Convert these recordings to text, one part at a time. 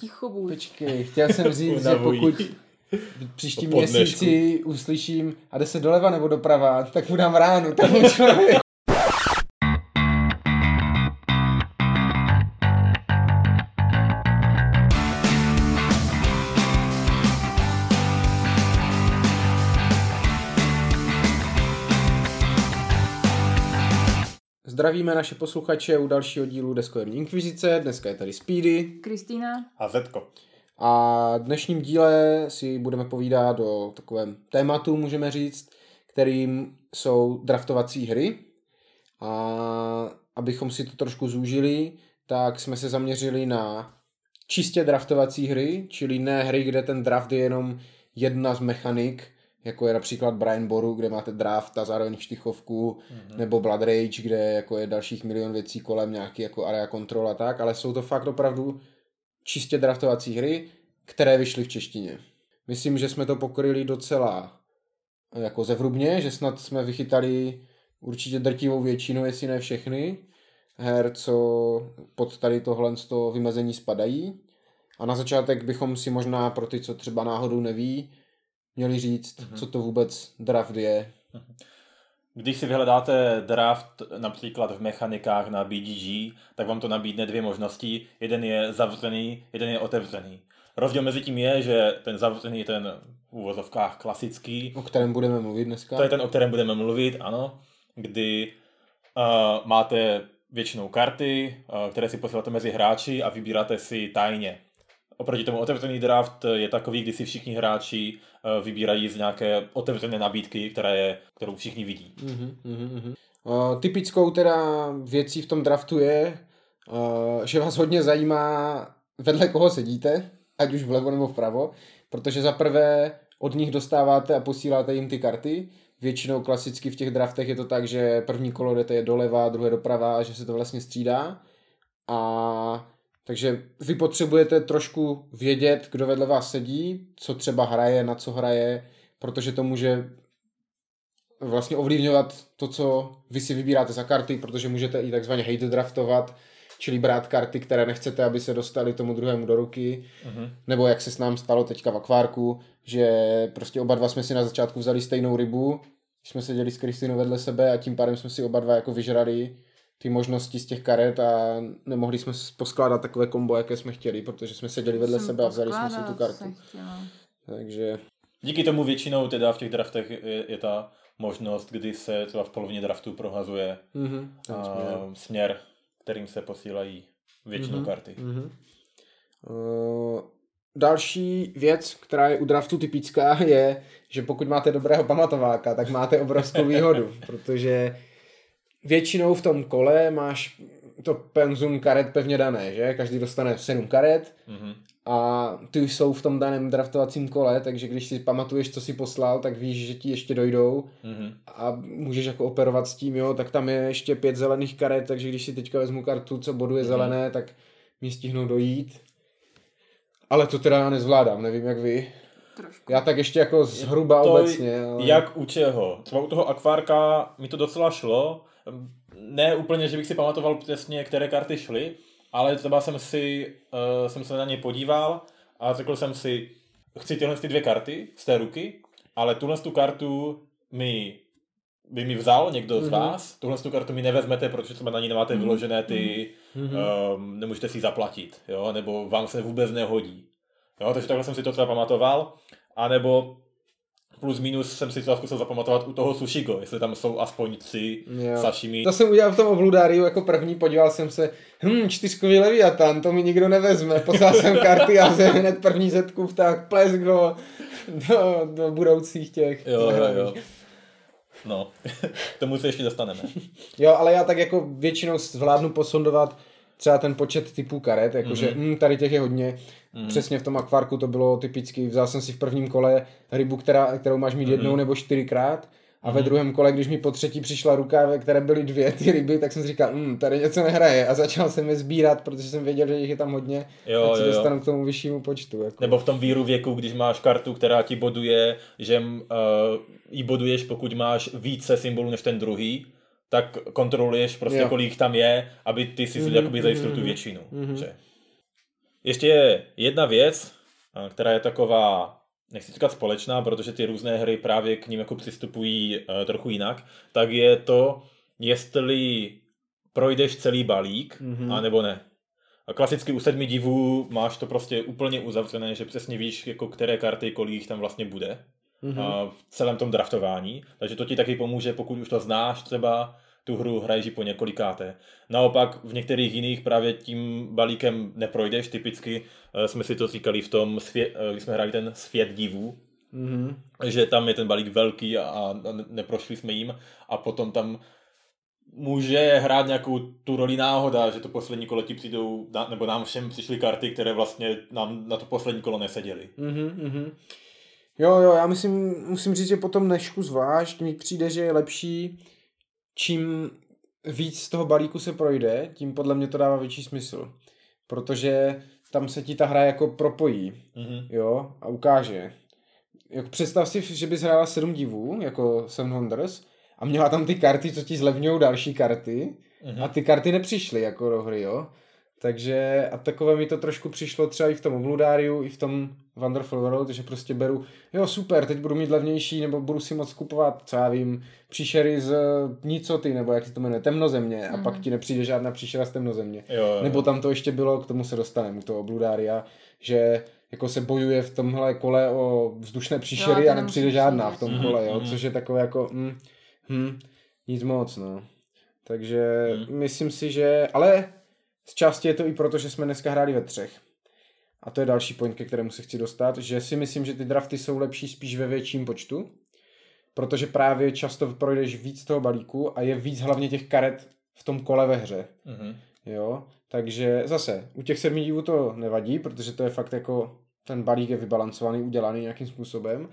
Ticho buď. Počkej, chtěl jsem říct, že pokud v příštím měsíci uslyším a jde se doleva nebo doprava, tak mu dám ránu tomu člověku. Zdravíme naše posluchače u dalšího dílu Deskoherní inkvizice. Dneska je tady Speedy. Kristýna? A Zetko. A v dnešním díle si budeme povídat o takovém tématu, můžeme říct, kterým jsou draftovací hry. A abychom si to trošku zúžili, tak jsme se zaměřili na čistě draftovací hry, čili ne hry, kde ten draft je jenom jedna z mechanik, jako je například Brian Boru, kde máte draft a zároveň štychovku, mm-hmm. nebo Blood Rage, kde jako je dalších milion věcí kolem, nějaký jako area control a tak, ale jsou to fakt opravdu čistě draftovací hry, které vyšly v češtině. Myslím, že jsme to pokryli docela jako zevrubně, že snad jsme vychytali určitě drtivou většinu, jestli ne všechny her, co pod tady tohle z toho vymezení spadají. A na začátek bychom si možná pro ty, co třeba náhodou neví, měli říct, mm-hmm. co to vůbec draft je. Když si vyhledáte draft například v mechanikách na BGG, tak vám to nabídne dvě možnosti. Jeden je zavřený, jeden je otevřený. Rozdíl mezi tím je, že ten zavřený je ten v úvozovkách klasický. O kterém budeme mluvit dneska. To je ten, o kterém budeme mluvit, ano. Kdy uh, máte většinou karty, uh, které si posíláte mezi hráči a vybíráte si tajně. Oproti tomu otevřený draft je takový, kdy si všichni hráči vybírají z nějaké otevřené nabídky, která je, kterou všichni vidí. Uh-huh, uh-huh. Uh, typickou teda věcí v tom draftu je, uh, že vás hodně zajímá, vedle koho sedíte, ať už vlevo nebo vpravo, protože za prvé od nich dostáváte a posíláte jim ty karty. Většinou klasicky v těch draftech je to tak, že první kolo jdete doleva, druhé doprava že se to vlastně střídá. A takže vy potřebujete trošku vědět, kdo vedle vás sedí, co třeba hraje, na co hraje, protože to může vlastně ovlivňovat to, co vy si vybíráte za karty, protože můžete i takzvaně hate draftovat, čili brát karty, které nechcete, aby se dostali tomu druhému do ruky, Mhm. nebo jak se s nám stalo teďka v akvárku, že prostě oba dva jsme si na začátku vzali stejnou rybu, jsme seděli s Kristinou vedle sebe a tím pádem jsme si oba dva jako vyžrali ty možnosti z těch karet a nemohli jsme poskládat takové kombo, jaké jsme chtěli, protože jsme seděli vedle Jsem sebe a vzali jsme si tu kartu. Takže Díky tomu většinou teda v těch draftech je, je ta možnost, kdy se třeba v polovině draftu prohazuje mhm, ten a, směr. směr, kterým se posílají většinou Mhm. karty. Mhm. Uh, další věc, která je u draftu typická, je, že pokud máte dobrého pamatováka, tak máte obrovskou výhodu, protože většinou v tom kole máš to penzum karet pevně dané, že? Každý dostane 7 karet Mhm. a ty už jsou v tom daném draftovacím kole, takže když si pamatuješ, co si poslal, tak víš, že ti ještě dojdou Mhm. a můžeš jako operovat s tím, jo, tak tam je ještě pět zelených karet, takže když si teďka vezmu kartu, co boduje zelené, tak mi stihnou dojít. Ale to teda já nezvládám, nevím jak vy. Trošku. Já tak ještě jako zhruba To obecně. Ale... Jak u čeho? Třeba u toho akvárka mi to docela šlo. Ne úplně, že bych si pamatoval přesně, které karty šly, ale třeba jsem si, uh, jsem se na ně podíval a řekl jsem si, chci tyhle ty dvě karty z té ruky, ale tuhle tu kartu mi by mi vzal někdo mm-hmm. z vás, tuhle tu kartu mi nevezmete, protože třeba na ní nemáte vyložené ty, mm-hmm. um, nemůžete si zaplatit, jo, nebo vám se vůbec nehodí. Jo, takže takhle jsem si to třeba pamatoval, anebo plus minus jsem si třeba zkusil zapamatovat u toho sushigo, jestli tam jsou aspoň tři Jo. sashimi. To jsem udělal v tom obludáriu jako první, podíval jsem se, hm, čtyřkový leviatan, to mi nikdo nevezme, poslal jsem karty a jsem hned první zetku vtáh plesk do, do, do budoucích těch. Jo, jo, jo. No, k tomu se ještě dostaneme. Jo, ale já tak jako většinou zvládnu posondovat třeba ten počet typů karet, jakože mm-hmm. mm, tady těch je hodně. Mm-hmm. Přesně v tom akvárku to bylo typicky, vzal jsem si v prvním kole rybu, která, kterou máš mít jednou mm-hmm. nebo čtyřikrát a ve druhém kole, když mi po třetí přišla ruka, ve které byly dvě ty ryby, tak jsem si říkal, mm, tady něco nehraje a začal jsem je sbírat, protože jsem věděl, že jich je tam hodně Jo, a se jo, jo. dostanu k tomu vyššímu počtu. Jako. Nebo v tom víru věku, když máš kartu, která ti boduje, že uh, ji boduješ, pokud máš více symbolů než ten druhý, tak kontroluješ prostě, Jo. kolik tam je, aby ty si Mhm, mm-hmm, jakoby zajistil mhm, tu většinu. mhm. Že? Ještě je jedna věc, a, která je taková, nechci říkat společná, protože ty různé hry právě k ním jako přistupují e, trochu jinak, tak je to, jestli projdeš celý balík, Mhm. anebo ne. A klasicky u sedmi divů máš to prostě úplně uzavřené, že přesně víš, jako které karty, kolik jich tam vlastně bude Mhm. a v celém tom draftování. Takže to ti taky pomůže, pokud už to znáš třeba, tu hru hraješ po několikáté. Naopak v některých jiných právě tím balíkem neprojdeš. Typicky eh, jsme si to říkali v tom, svět, eh, když jsme hráli ten svět divů, Mhm. že tam je ten balík velký a, a ne- neprošli jsme jim a potom tam může hrát nějakou tu roli náhoda, že to poslední kolo ti přijdou, nebo nám všem přišly karty, které vlastně nám na to poslední kolo neseděly. Mhm, mhm. Jo, jo, já myslím, musím říct, že po tom nešku zvlášť mi přijde, že je lepší, čím víc z toho balíku se projde, tím podle mě to dává větší smysl. Protože tam se ti ta hra jako propojí, Mhm. jo, a ukáže. Jako představ si, že bys hrála sedm divů, jako Seven Wonders, a měla tam ty karty, co ti zlevňují další karty, Mhm. a ty karty nepřišly jako do hry, jo. Takže a takové mi to trošku přišlo třeba i v tom Obludáriu, i v tom Wonderful World, že prostě beru, jo super, teď budu mít levnější, nebo budu si moc kupovat, co já vím, příšery z Nicoty, nebo jak se to jmenuje, temnozemě, a pak ti nepřijde žádná příšera z temnozemě. Jo, jo. Nebo tam to ještě bylo, k tomu se dostaneme, u toho Obludária, že jako se bojuje v tomhle kole o vzdušné příšery Jo, a nepřijde žádná v tom Mhm, kole, jo, mhm. což je takové jako, hm, hm, nic moc, no. Takže Mhm. myslím si, že, ale z části je to i proto, že jsme dneska hráli ve třech. A to je další point, ke kterému se chci dostat, že si myslím, že ty drafty jsou lepší spíš ve větším počtu, protože právě často projdeš víc toho balíku a je víc hlavně těch karet v tom kole ve hře. Mhm. Jo, takže zase, u těch sedmi divů to nevadí, protože to je fakt jako, ten balík je vybalancovaný, udělaný nějakým způsobem,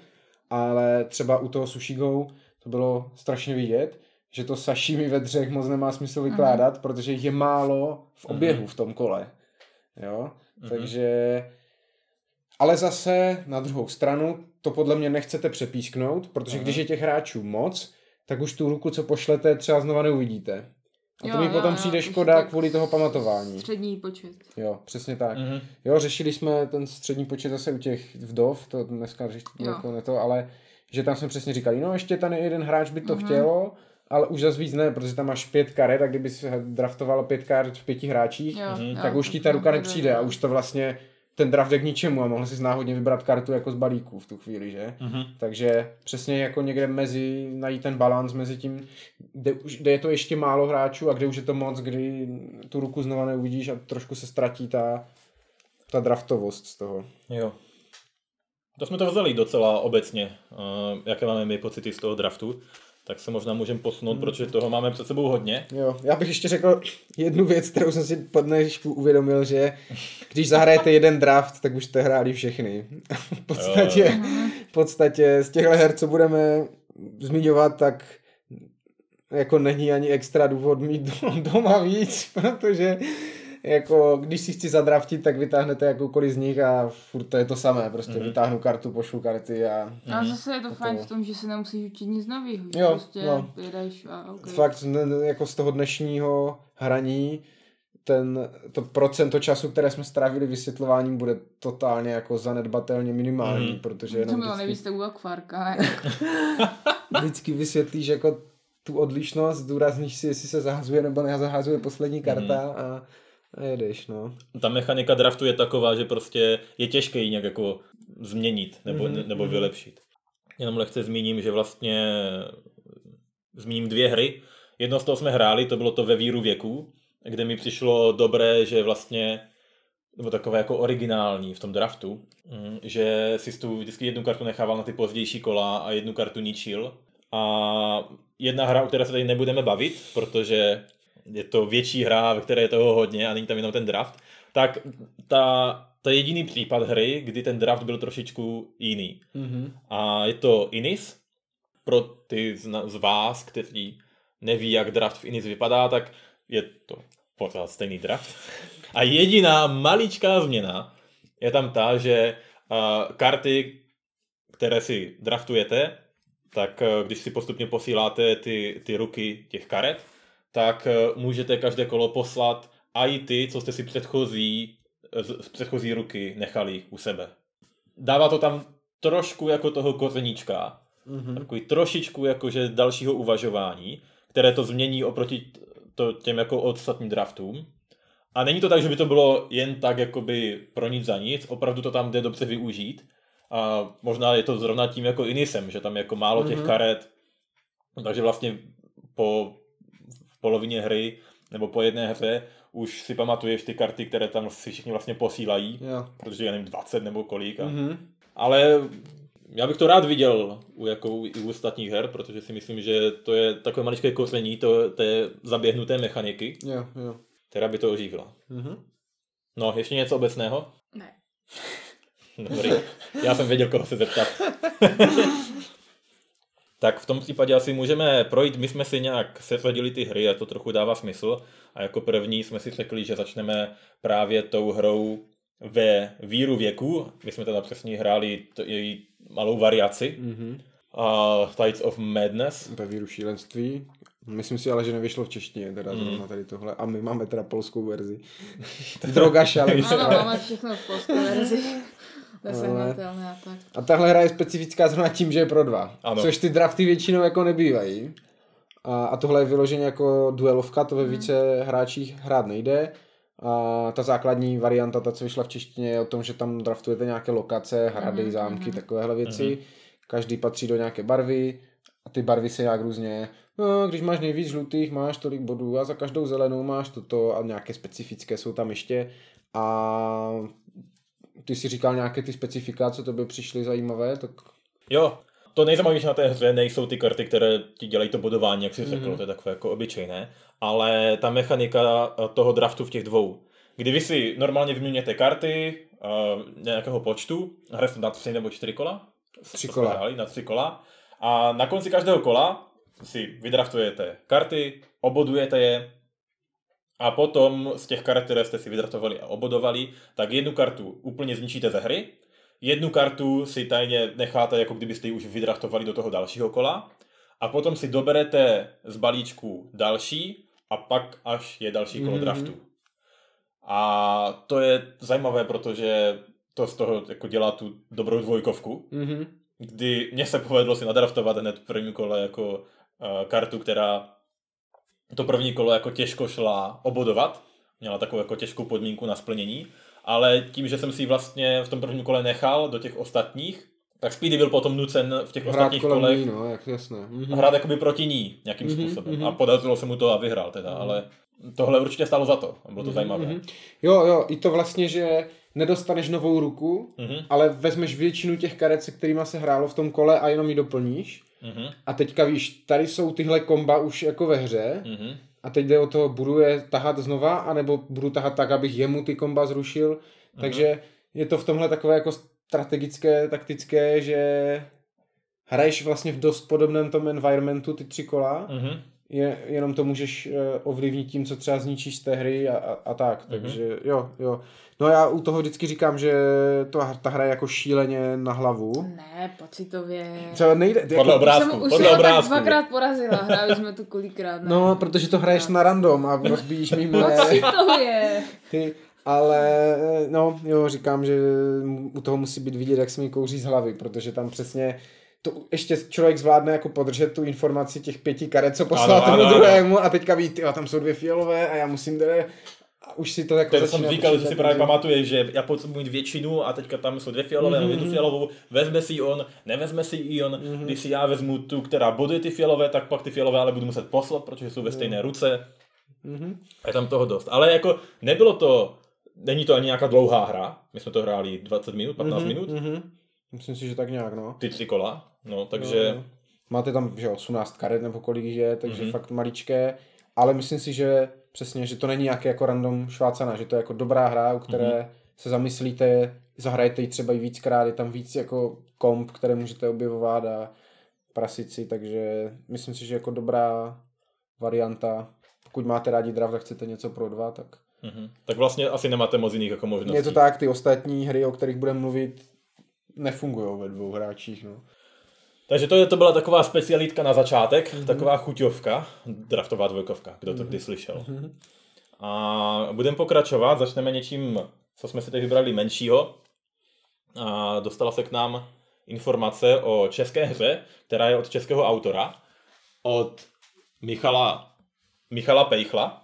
ale třeba u toho Sushi Go to bylo strašně vidět, že to sashimi ve dřech moc nemá smysl vykládat, protože jich je málo v oběhu v tom kole. Jo, Mhm. takže ale zase na druhou stranu to podle mě nechcete přepísknout, protože Aha. když je těch hráčů moc, tak už tu ruku, co pošlete, třeba znova neuvidíte. A to Jo, mi jo, potom jo, přijde škoda kvůli toho pamatování. Střední počet. Jo, přesně tak. Mhm. Jo, řešili jsme ten střední počet zase u těch vdov, to dneska Jo. jako ne to, ale že tam jsme přesně říkali, no ještě ten jeden hráč by to Mhm. chtělo, ale už zase víc ne, protože tam máš pět karet a kdyby si draftoval pět karet v pěti hráčích, Jo, Mhm. jo, tak už ti ta ruka nepřijde jo. a už to vlastně ten draft je k ničemu a mohl si náhodně vybrat kartu jako z balíku v tu chvíli, že? Mhm. Takže přesně jako někde mezi, najít ten balans mezi tím, kde, už, kde je to ještě málo hráčů a kde už je to moc, kdy tu ruku znova neuvidíš a trošku se ztratí ta, ta draftovost z toho. Jo. To jsme to vzali docela obecně, uh, jaké máme my pocity z toho draftu, tak se možná můžeme posunout, Hmm. protože toho máme před sebou hodně. Jo, já bych ještě řekl jednu věc, kterou jsem si po dnešku uvědomil, že když zahrajete jeden draft, tak už jste hráli všechny. v podstatě, v podstatě z těchto her, co budeme zmiňovat, tak jako není ani extra důvod mít do- doma víc, protože jako když si chci zadraftit, tak vytáhnete jakoukoliv z nich a furt to je to samé, prostě Mhm. mm-hmm. vytáhnu kartu, pošlu karty a A zase je to To fajn to- v tom, že si nemusíš učit nic nového. Jo, prostě no. jedeš a okay. fakt jako z toho dnešního hraní ten, to procento času, které jsme strávili vysvětlováním, bude totálně jako zanedbatelně minimální, Mhm. protože To jenom bylo vždycky, nejvíc u akvárka, ne? vždycky vysvětlíš jako tu odlišnost, zdůrazníš si, jestli se zahazuje nebo nezahazuje poslední karta a, a jedeš, no. Ta mechanika draftu je taková, že prostě je těžké ji nějak jako změnit nebo, Mhm, nebo mhm. vylepšit. Jenom lehce zmíním, že vlastně zmíním dvě hry. Jedno z toho jsme hráli, to bylo to ve víru věků, kde mi přišlo dobré, že vlastně nebo takové jako originální v tom draftu, mm, že si tu vždycky jednu kartu nechával na ty pozdější kola a jednu kartu ničil. A jedna hra, o které se tady nebudeme bavit, protože je to větší hra, ve které je toho hodně a není tam jenom ten draft, tak ta, to je jediný případ hry, kdy ten draft byl trošičku jiný. Mm-hmm. A je to Inis. Pro ty z, vás, kteří neví, jak draft v Inis vypadá, tak je to pořád stejný draft. A jediná maličká změna je tam ta, že uh, karty, které si draftujete, tak uh, když si postupně posíláte ty, ty ruky těch karet, tak uh, můžete každé kolo poslat a i ty, co jste si předchozí z, předchozí ruky nechali u sebe. Dává to tam trošku jako toho kořeníčka, mm-hmm. takový trošičku jakože dalšího uvažování, které to změní oproti to těm jako ostatním draftům. A není to tak, že by to bylo jen tak jakoby pro nic za nic, opravdu to tam jde dobře využít. A možná je to zrovna tím jako Inisem, že tam je jako málo těch karet, takže vlastně po polovině hry nebo po jedné hře už si pamatuješ ty karty, které tam si všichni vlastně posílají, Jo. protože já nevím, 20 nebo kolik. A... Mhm. Ale já bych to rád viděl u, jako, u- i u ostatních her, protože si myslím, že to je takové maličké koření to, té zaběhnuté mechaniky, Jo, jo. která by to oživila. Mhm. No, ještě něco obecného? Ne. Dobrý. Já jsem věděl, koho se zeptat. tak v tom případě asi můžeme projít, my jsme si nějak seřadili ty hry a to trochu dává smysl. A jako první jsme si řekli, že začneme právě tou hrou ve víru věku. My jsme teda přesně hráli to, její malou variaci. Mhm. A Tides of Madness. Ve víru šílenství. Myslím si ale, že nevyšlo v češtině teda Mm. zrovna tady tohle. A my máme teda polskou verzi. Droga šalí. Ano, máme všechno v polské verzi. Nesehnatelné a tak. A tahle hra je specifická zrovna tím, že je pro dva. Ano. Což ty drafty většinou jako nebývají. A, a tohle je vyloženě jako duelovka, to ve více hráčích hrát nejde. A ta základní varianta, ta, co vyšla v češtině, je o tom, že tam draftujete nějaké lokace, hrady, zámky, takovéhle věci. Každý patří do nějaké barvy a ty barvy se nějak různě, no, když máš nejvíc žlutých, máš tolik bodů a za každou zelenou máš toto a nějaké specifické jsou tam ještě. A ty si říkal nějaké ty specifika, co to by přišly zajímavé, tak Jo, to nejzajímavější na té hře nejsou ty karty, které ti dělají to bodování, jak jsi řekl, to je takové jako obyčejné, ale ta mechanika eh, toho draftu v těch dvou. Kdy vy si normálně vyměňujete karty uh, nějakého počtu, hraje se na tři nebo čtyři kola? Tři kola. Hráli, na tři kola. A na konci každého kola si vydraftujete karty, obodujete je a potom z těch karet, které jste si vydraftovali a obodovali, tak jednu kartu úplně zničíte ze hry, jednu kartu si tajně necháte, jako kdybyste ji už vydraftovali do toho dalšího kola a potom si doberete z balíčku další a pak až je další kolo Mhm. draftu. A to je zajímavé, protože to z toho jako dělá tu dobrou dvojkovku, mhm. kdy mně se povedlo si nadraftovat hned v prvním kole jako uh, kartu, která to první kolo jako těžko šla obodovat, měla takovou jako těžkou podmínku na splnění, ale tím, že jsem si ji vlastně v tom prvním kole nechal do těch ostatních, tak Speedy byl potom nucen v těch hrát ostatních kolech ní, no, jak jasné. Mhm. hrát jakoby proti ní nějakým Mhm, způsobem. mhm. A podařilo se mu to a vyhrál teda, ale tohle určitě stálo za to. Bylo to zajímavé. Mhm. Jo, jo, i to vlastně, že nedostaneš novou ruku, Mhm. ale vezmeš většinu těch karet, se kterými se hrálo v tom kole a jenom ji doplníš. Mhm. A teďka víš, tady jsou tyhle komba už jako ve hře Mhm. a teď jde o to, budu je tahat znova, anebo budu tahat tak, abych jemu ty komba zrušil. Takže je to v tomhle takové jako strategické, taktické, že hraješ vlastně v dost podobném tom environmentu ty tři kola, Mhm. Je, jenom to můžeš eh, ovlivnit tím, co třeba zničíš z té hry a, a, a tak, takže jo, jo. No já u toho vždycky říkám, že to, ta hra je jako šíleně na hlavu. Ne, pocitově. Třeba nejde, Podle jako, Už obrázku, jsem, už podle jsem ho tak obrázku. dvakrát porazila, hráli jsme tu kolikrát. Ne? no, protože to hraješ na random a rozbíjíš mi moje, Pocitově. ty, ale no, jo, říkám, že u toho musí být vidět, jak se mi kouří z hlavy, protože tam přesně to ještě člověk zvládne jako podržet tu informaci těch pěti karet, co poslal tomu ano, druhému a teďka ví, tyjo, tam jsou dvě fialové a já musím tady a už si to jako To jsem říkal, že si právě pamatuješ, že já potřebuji mít většinu a teďka tam jsou dvě fialové, mm-hmm. jednu fialovou, vezme si on, nevezme si ji on, mm-hmm. když si já vezmu tu, která boduje ty fialové, tak pak ty fialové ale budu muset poslat, protože jsou ve stejné ruce. Mhm. A je tam toho dost. Ale jako nebylo to, není to ani nějaká dlouhá hra, my jsme to hráli 20 minut, 15 Mhm, minut, mhm. Myslím si, že tak nějak, no. ty tři kola, no takže... No, Máte tam že jo, 18 karet nebo kolik je, takže Mhm. mm-hmm. fakt maličké, ale myslím si, že přesně, že to není nějaké jako random švácaná, že to je jako dobrá hra, u které Mhm. mm-hmm. se zamyslíte, zahrajete ji třeba i víckrát, je tam víc jako komp, které můžete objevovat a prasici, takže myslím si, že jako dobrá varianta. Pokud máte rádi draft a chcete něco pro dva, tak Mhm. Tak vlastně asi nemáte moc jiných jako možností. je to tak, ty ostatní hry, o kterých budeme mluvit, nefungují ve dvou hráčích. No. Takže to, je, to byla taková specialitka na začátek, mm-hmm. taková chuťovka, draftová dvojkovka, kdo to kdy slyšel. Mm-hmm. A budeme pokračovat, začneme něčím co jsme si teď vybrali menšího. A dostala se k nám informace o české hře, která je od českého autora, od Michala, Michala Pejchla.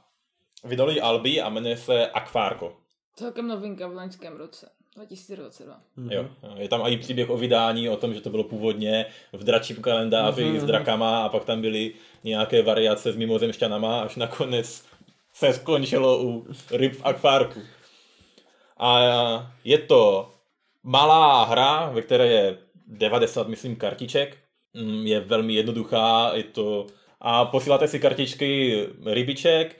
Vydali Albi a jmenuje se Akvárko. Celkem novinka v loňském roce. 2022. Jo, je tam i příběh o vydání, o tom, že to bylo původně v dračím kalendáři Mhm. s drakama a pak tam byly nějaké variace s mimozemšťanama, až nakonec se skončilo u ryb v akvárku. A je to malá hra, ve které je 90, myslím, kartiček. Mm, Je velmi jednoduchá, je to... A posíláte si kartičky rybiček,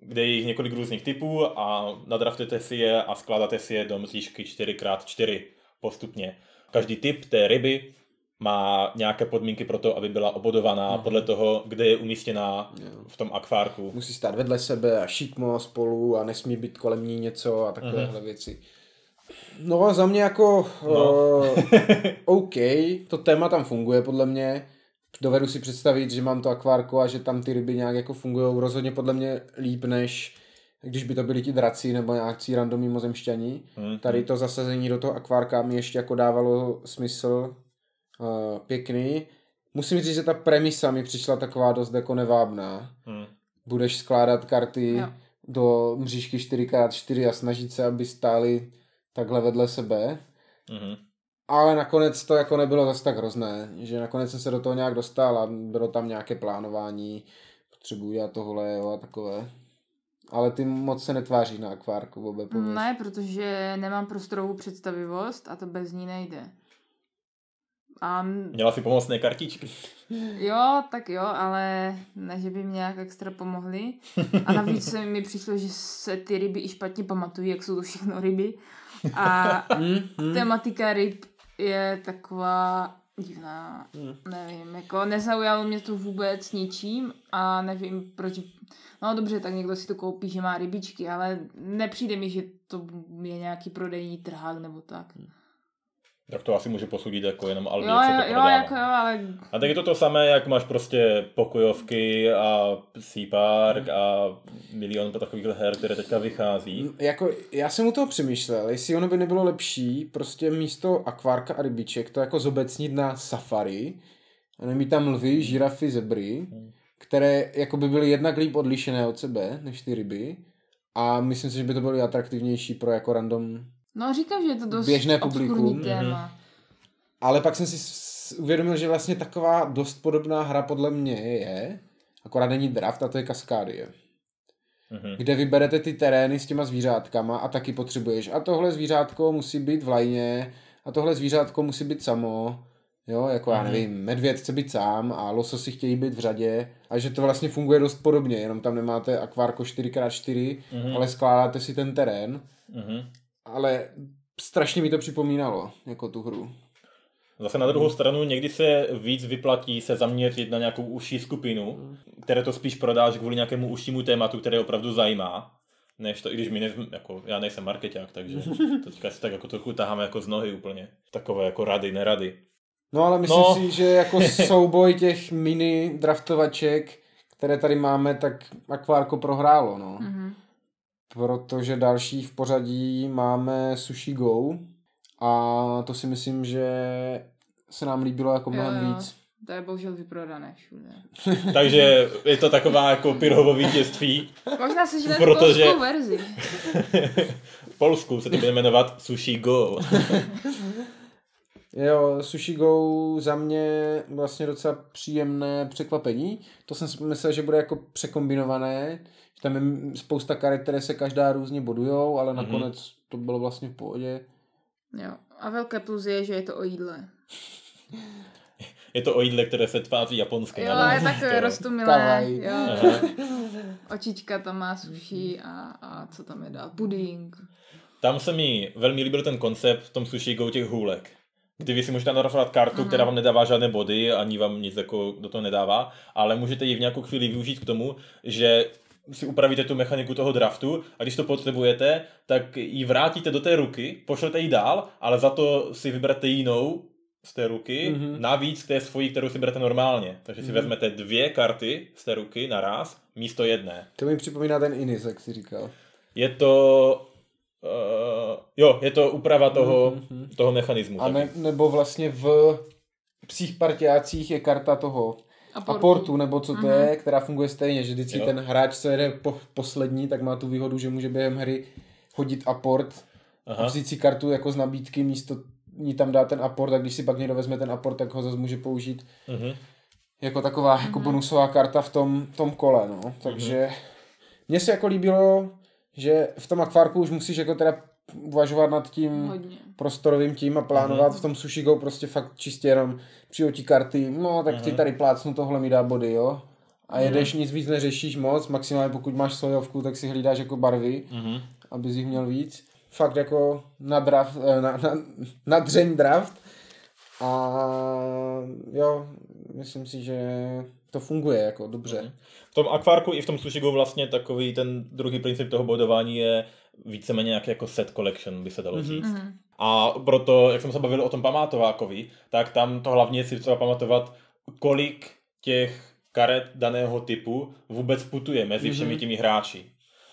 kde je jich několik různých typů a nadraftujete si je a skládáte si je do mřížky 4x4 postupně. Každý typ té ryby má nějaké podmínky pro to, aby byla obodovaná podle toho, kde je umístěná v tom akvárku. Musí stát vedle sebe a šikmo spolu a nesmí být kolem ní něco a takovéhle věci. No a za mě jako No. uh, OK, to téma tam funguje podle mě. Dovedu si představit, že mám to akvárko a že tam ty ryby nějak jako fungují rozhodně podle mě líp, než když by to byli ti draci nebo nějaký randomní mozemšťani. Mhm. Tady to zasazení do toho akvárka mi ještě jako dávalo smysl uh, pěkný. Musím říct, že ta premisa mi přišla taková dost jako nevábná. Hmm. Budeš skládat karty Jo. do mřížky 4x4 a snažit se, aby stály takhle vedle sebe. Mhm. Ale nakonec to jako nebylo zase tak hrozné, že nakonec jsem se do toho nějak dostal a bylo tam nějaké plánování, potřebuji dělat tohle jo, a takové. Ale ty moc se netváří na akvárku, Bobe, pověz. Ne, protože nemám prostorovou představivost a to bez ní nejde. A Měla si pomocné kartičky. jo, tak jo, ale ne, že by mi nějak extra pomohly. A navíc se mi přišlo, že se ty ryby i špatně pamatují, jak jsou to všechno ryby. A hmm. tematika ryb je taková divná. Nevím, jako nezaujalo mě to vůbec ničím a nevím proč. No dobře, tak někdo si to koupí, že má rybičky, ale nepřijde mi, že to je nějaký prodejní trhák nebo tak. Tak to asi může posoudit jako jenom Albi, Jo, jak se to jo, prodává. jako jo, ale A tak je to to samé, jak máš prostě pokojovky a Sea Park a milion takových her, které teďka vychází. Jako, já jsem u toho přemýšlel, jestli ono by nebylo lepší prostě místo akvárka a rybiček to jako zobecnit na safari a nemít tam lvy, žirafy, zebry, které jako by byly jednak líp odlišené od sebe než ty ryby a myslím si, že by to bylo atraktivnější pro jako random no říkám, že je to dost Běžné publikum. téma. Ale pak jsem si uvědomil, že vlastně taková dost podobná hra podle mě je, akorát není draft a to je Kaskádie. Mhm. Kde vyberete ty terény s těma zvířátkama a taky potřebuješ. A tohle zvířátko musí být v lajně a tohle zvířátko musí být samo. Jo, jako já Mhm. nevím, medvěd chce být sám a lososy chtějí být v řadě a že to vlastně funguje dost podobně, jenom tam nemáte akvárko 4x4, Mhm. ale skládáte si ten terén, Mhm. Ale strašně mi to připomínalo, jako tu hru. Zase na druhou stranu někdy se víc vyplatí se zaměřit na nějakou užší skupinu, které to spíš prodáš kvůli nějakému užšímu tématu, které opravdu zajímá, než to, i když my ne, jako, já nejsem marketák, takže to teďka si tak jako trochu taháme jako z nohy úplně. Takové jako rady, nerady. No ale myslím No. si, že jako souboj těch mini draftovaček, které tady máme, tak Akvárko prohrálo, no. Mhm. Protože další v pořadí máme Sushi Go a to si myslím, že se nám líbilo jako Jo, mnohem jo. víc. To je bohužel vyprodané všude. Takže je to taková jako pyrhovo vítězství. Možná si žijeme Protože- polskou verzi. V Polsku se to bude jmenovat Sushi Go. Jo, Sushi Go za mě vlastně docela příjemné překvapení. To jsem si myslel, že bude jako překombinované. Tam je spousta karet, které se každá různě bodujou, ale nakonec to bylo vlastně v pohodě. Jo. A velké plus je, že je to o jídle. Je to o jídle, které se tváří japonsky. Jo, ano. je takové To- roztomilé. Jo. Očička tam má sushi a, a co tam je dál? Puding. Tam se mi velmi líbil ten koncept v tom Sushi Go těch hůlek. Kdy vy si můžete nadrafovat kartu, která vám nedává žádné body, ani vám nic jako do toho nedává, ale můžete ji v nějakou chvíli využít k tomu, že si upravíte tu mechaniku toho draftu a když to potřebujete, tak ji vrátíte do té ruky, pošlete ji dál, ale za to si vyberete jinou z té ruky, Mhm. mm-hmm. navíc k té svojí, kterou si berete normálně. Takže si Mhm. vezmete dvě karty z té ruky naraz, místo jedné. To mi připomíná ten Inis, jak jsi říkal. Je to Uh, jo, je to úprava toho, mm-hmm. toho mechanismu. A ne, nebo vlastně v psích partiácích je karta toho aportu, aportu nebo co to mm-hmm. je, která funguje stejně, že vždycky jo. ten hráč, co jede po, poslední, tak má tu výhodu, že může během hry hodit aport Aha. a vzít si kartu jako z nabídky místo ní tam dá ten aport a když si pak někdo vezme ten aport, tak ho zase může použít mm-hmm. jako taková mm-hmm. jako bonusová karta v tom, tom kole, no. Takže mm-hmm. mně se jako líbilo, že v tom akvárku už musíš jako teda uvažovat nad tím Hodně. prostorovým tím a plánovat. Mm-hmm. V tom Sushi Go prostě fakt čistě jenom přijou ti karty, no tak mm-hmm. ti tady plácnu, tohle mi dá body, jo. A jedeš, mm-hmm. nic víc neřešíš moc, maximálně pokud máš sojovku, tak si hlídáš jako barvy, mm-hmm. aby jich měl víc. Fakt jako na, draft, eh, na, na, na dřeň draft. A jo, myslím si, že to funguje jako dobře. Mm-hmm. V tom akvárku i v tom Sushi Go vlastně takový ten druhý princip toho bodování je víceméně nějaký jako set collection, by se dalo mhm. říct. Mm-hmm. A proto, jak jsem se bavil o tom pamatovákovi, tak tam to hlavně si třeba pamatovat, kolik těch karet daného typu vůbec putuje mezi všemi mhm. těmi hráči.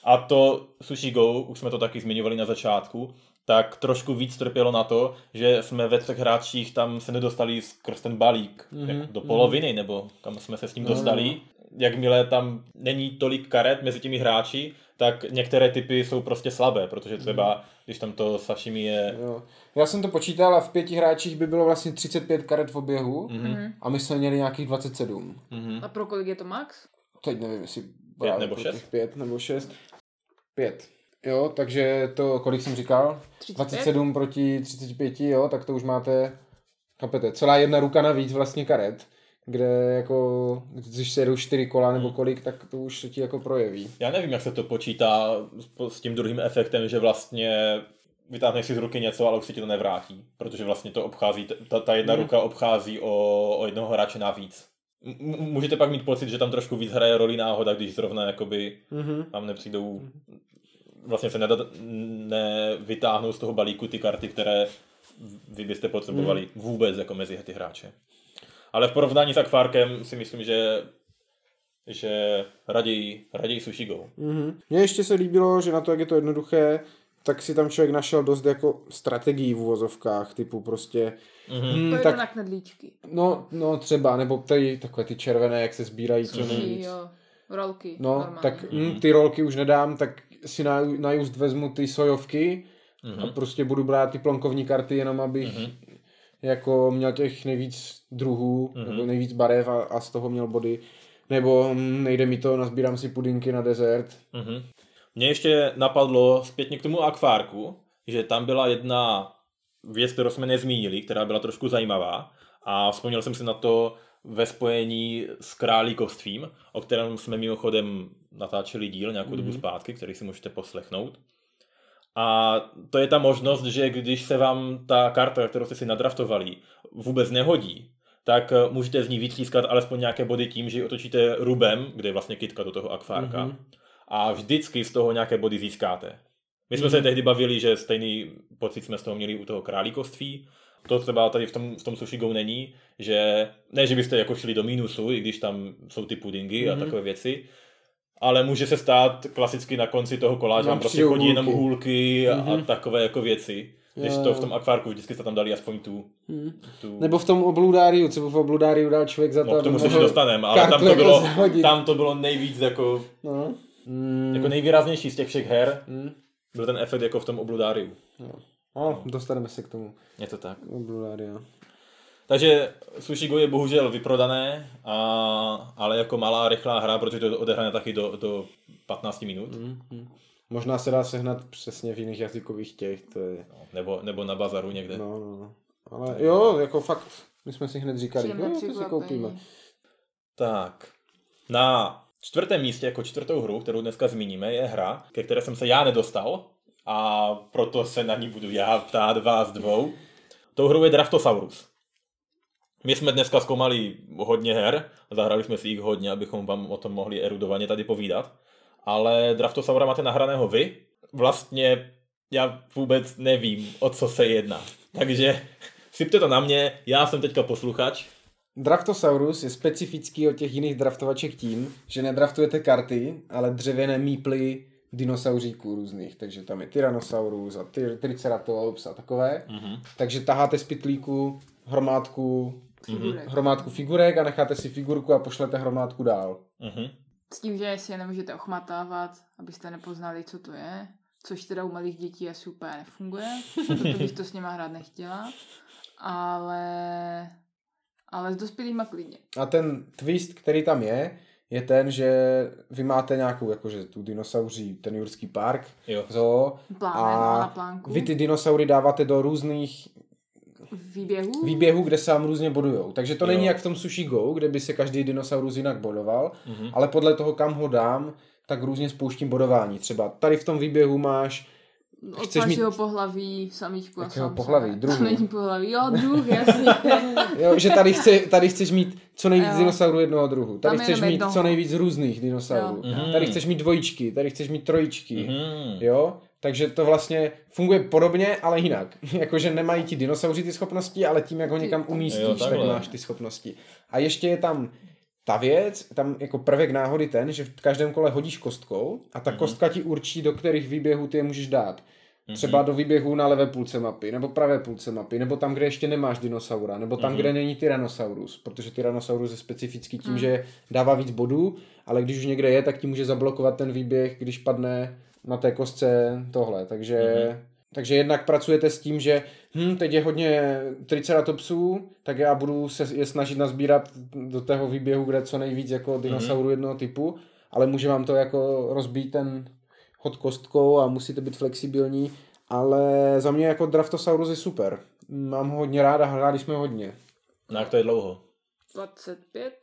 A to Sushi Go, už jsme to taky zmiňovali na začátku, tak trošku víc trpělo na to, že jsme ve třech hráčích tam se nedostali skrz ten balík mm-hmm. do poloviny, mm-hmm. nebo kam jsme se s tím dostali. Mm-hmm. Jakmile tam není tolik karet mezi těmi hráči, tak některé typy jsou prostě slabé, protože třeba, mm. když tam to sashimi je... Jo. Já jsem to počítal a v pěti hráčích by bylo vlastně 35 karet v oběhu mm-hmm. a my jsme měli nějakých 27. Mm-hmm. A pro kolik je to max? Teď nevím, jestli... Pět nebo šest? Pět nebo šest. Pět. Jo, takže to, kolik jsem říkal? 35? 27 proti 35, jo, tak to už máte, kapete, celá jedna ruka navíc vlastně karet kde jako, když se jedou čtyři kola nebo hmm. kolik, tak to už se ti jako projeví. Já nevím, jak se to počítá s tím druhým efektem, že vlastně vytáhneš si z ruky něco, ale už se ti to nevrátí, protože vlastně to obchází, ta, ta jedna hmm. ruka obchází o, o jednoho hráče navíc. M- můžete pak mít pocit, že tam trošku víc hraje roli náhoda, když zrovna jakoby mm-hmm. tam nepřijdou, vlastně se nedá, nevytáhnou z toho balíku ty karty, které vy byste potřebovali mm. vůbec jako mezi ty hráče. Ale v porovnání s Akvárkem si myslím, že že raději, raději Sushi Go. Mm-hmm. Mně ještě se líbilo, že na to, jak je to jednoduché, tak si tam člověk našel dost jako strategií v uvozovkách, typu prostě... Mm-hmm. Hmm, tak, na knedlíčky. No, no třeba, nebo tady takové ty červené, jak se sbírají co nejvíc. jo, rolky. No, normálně. tak mm, ty rolky už nedám, tak si na, na just vezmu ty sojovky mm-hmm. a prostě budu brát ty plonkovní karty jenom, abych mm-hmm jako měl těch nejvíc druhů, mm-hmm. nebo nejvíc barev a, a z toho měl body. Nebo hm, nejde mi to, nazbírám si pudinky na dezert. Mm-hmm. Mně ještě napadlo zpětně k tomu akvárku, že tam byla jedna věc, kterou jsme nezmínili, která byla trošku zajímavá a vzpomněl jsem si na to ve spojení s Králíkovstvím, o kterém jsme mimochodem natáčeli díl nějakou mm-hmm. dobu mhm. zpátky, který si můžete poslechnout. A to je ta možnost, že když se vám ta karta, kterou jste si nadraftovali, vůbec nehodí, tak eh, můžete z ní vytřískat alespoň nějaké body tím, že ji otočíte rubem, kde je vlastně kitka do toho akvárka. Mm-hmm. A vždycky z toho nějaké body získáte. My jsme mm-hmm. se tehdy bavili, že stejný pocit jsme z toho měli u toho králíkovství. To třeba tady v tom, v tom sushi go není, že ne, že byste jako šli do mínusu, i když tam jsou ty pudingy mm-hmm. a mhm. takové věci, ale může se stát klasicky na konci toho koláže, vám prostě chodí jenom hůlky a, mm-hmm. a takové jako věci. Když to v tom akvárku vždycky jste tam dali aspoň tu, hmm. tu... Nebo v tom obludáriu, co v obludáriu dal člověk za to. No, k tomu se dostaneme, ale tam to, jako bylo, tam to bylo nejvíc jako, no. mm. jako nejvýraznější z těch všech her. Mm. Byl ten efekt jako v tom obludáriu. No. no, dostaneme se k tomu. Je to tak. Obludária. Takže Sushi Go je bohužel vyprodané, a, ale jako malá rychlá hra, protože to odehrané taky do, do 15 minut. Mm-hmm. Možná se dá sehnat přesně v jiných jazykových těch, to je... No, nebo, nebo na bazaru někde. No, no, no. Ale jo, jako fakt, my jsme si hned říkali, no, to si koupíme. Tak, na čtvrtém místě jako čtvrtou hru, kterou dneska zmíníme, je hra, ke které jsem se já nedostal a proto se na ní budu já ptát vás dvou. Tou hrou je Draftosaurus. My jsme dneska zkoumali hodně her, zahrali jsme si jich hodně, abychom vám o tom mohli erudovaně tady povídat. Ale Draftosaura máte nahraného vy. Vlastně já vůbec nevím, o co se jedná. Takže sypte to na mě, já jsem teďka posluchač. Draftosaurus je specifický od těch jiných draftovaček tím, že nedraftujete karty, ale dřevěné míply dinosauříků různých, takže tam je Tyrannosaurus a Triceratops a takové. Mm-hmm. Takže taháte z pytlíku hromádku, Figurek. hromádku figurek a necháte si figurku a pošlete hromádku dál. Mhm. S tím, že si je nemůžete ochmatávat, abyste nepoznali, co to je. Což teda u malých dětí asi úplně nefunguje. Proto bych to s nima hrát nechtěla. Ale, ale s dospělýma klidně. A ten twist, který tam je, je ten, že vy máte nějakou, jakože tu dinosauří, ten jurský park, Jo. zoo, Pláne, no, na a plánku. vy ty dinosaury dáváte do různých Výběhů. výběhů, kde se vám různě bodujou. Takže to Jo. není jak v tom Sushi Go, kde by se každý dinosaurus jinak bodoval, Mhm. ale podle toho, kam ho dám, tak různě spouštím bodování. Třeba tady v tom výběhu máš Od chceš mít- pohlaví, samíčku a samce. pohlaví? Druhu? To není pohlaví, jo, druh, jasně. Jo, že tady, chce, tady chceš mít co nejvíc Jo. dinosaurů jednoho druhu. Tady Tam chceš mít jednoho. co nejvíc různých dinosaurů. Jo. Mhm. Tady chceš mít dvojičky, tady chceš mít trojičky. Mhm. Jo? Takže to vlastně funguje podobně, ale jinak. Jakože nemají ti dinosauři ty schopnosti, ale tím, jak ho někam umístíš, Jo, tak máš ty schopnosti. A ještě je tam ta věc, tam jako prvek náhody ten, že v každém kole hodíš kostkou a ta kostka ti určí, do kterých výběhů ty je můžeš dát. Třeba do výběhu na levé půlce mapy, nebo pravé půlce mapy, nebo tam, kde ještě nemáš dinosaura, nebo tam, kde není Tyrannosaurus, protože Tyrannosaurus je specifický tím, že dává víc bodů, ale když už někde je, tak ti může zablokovat ten výběh, když padne na té kostce tohle. Takže, takže jednak pracujete s tím, že hm, teď je hodně triceratopsů, tak já budu se je snažit nazbírat do tého výběhu, kde co nejvíc jako dinosaurů jednoho typu, ale může vám to jako rozbít ten hod kostkou a musíte být flexibilní, ale za mě jako Draftosaurus je super. Mám ho hodně rád a hráli jsme hodně. No jak to je dlouho? 25?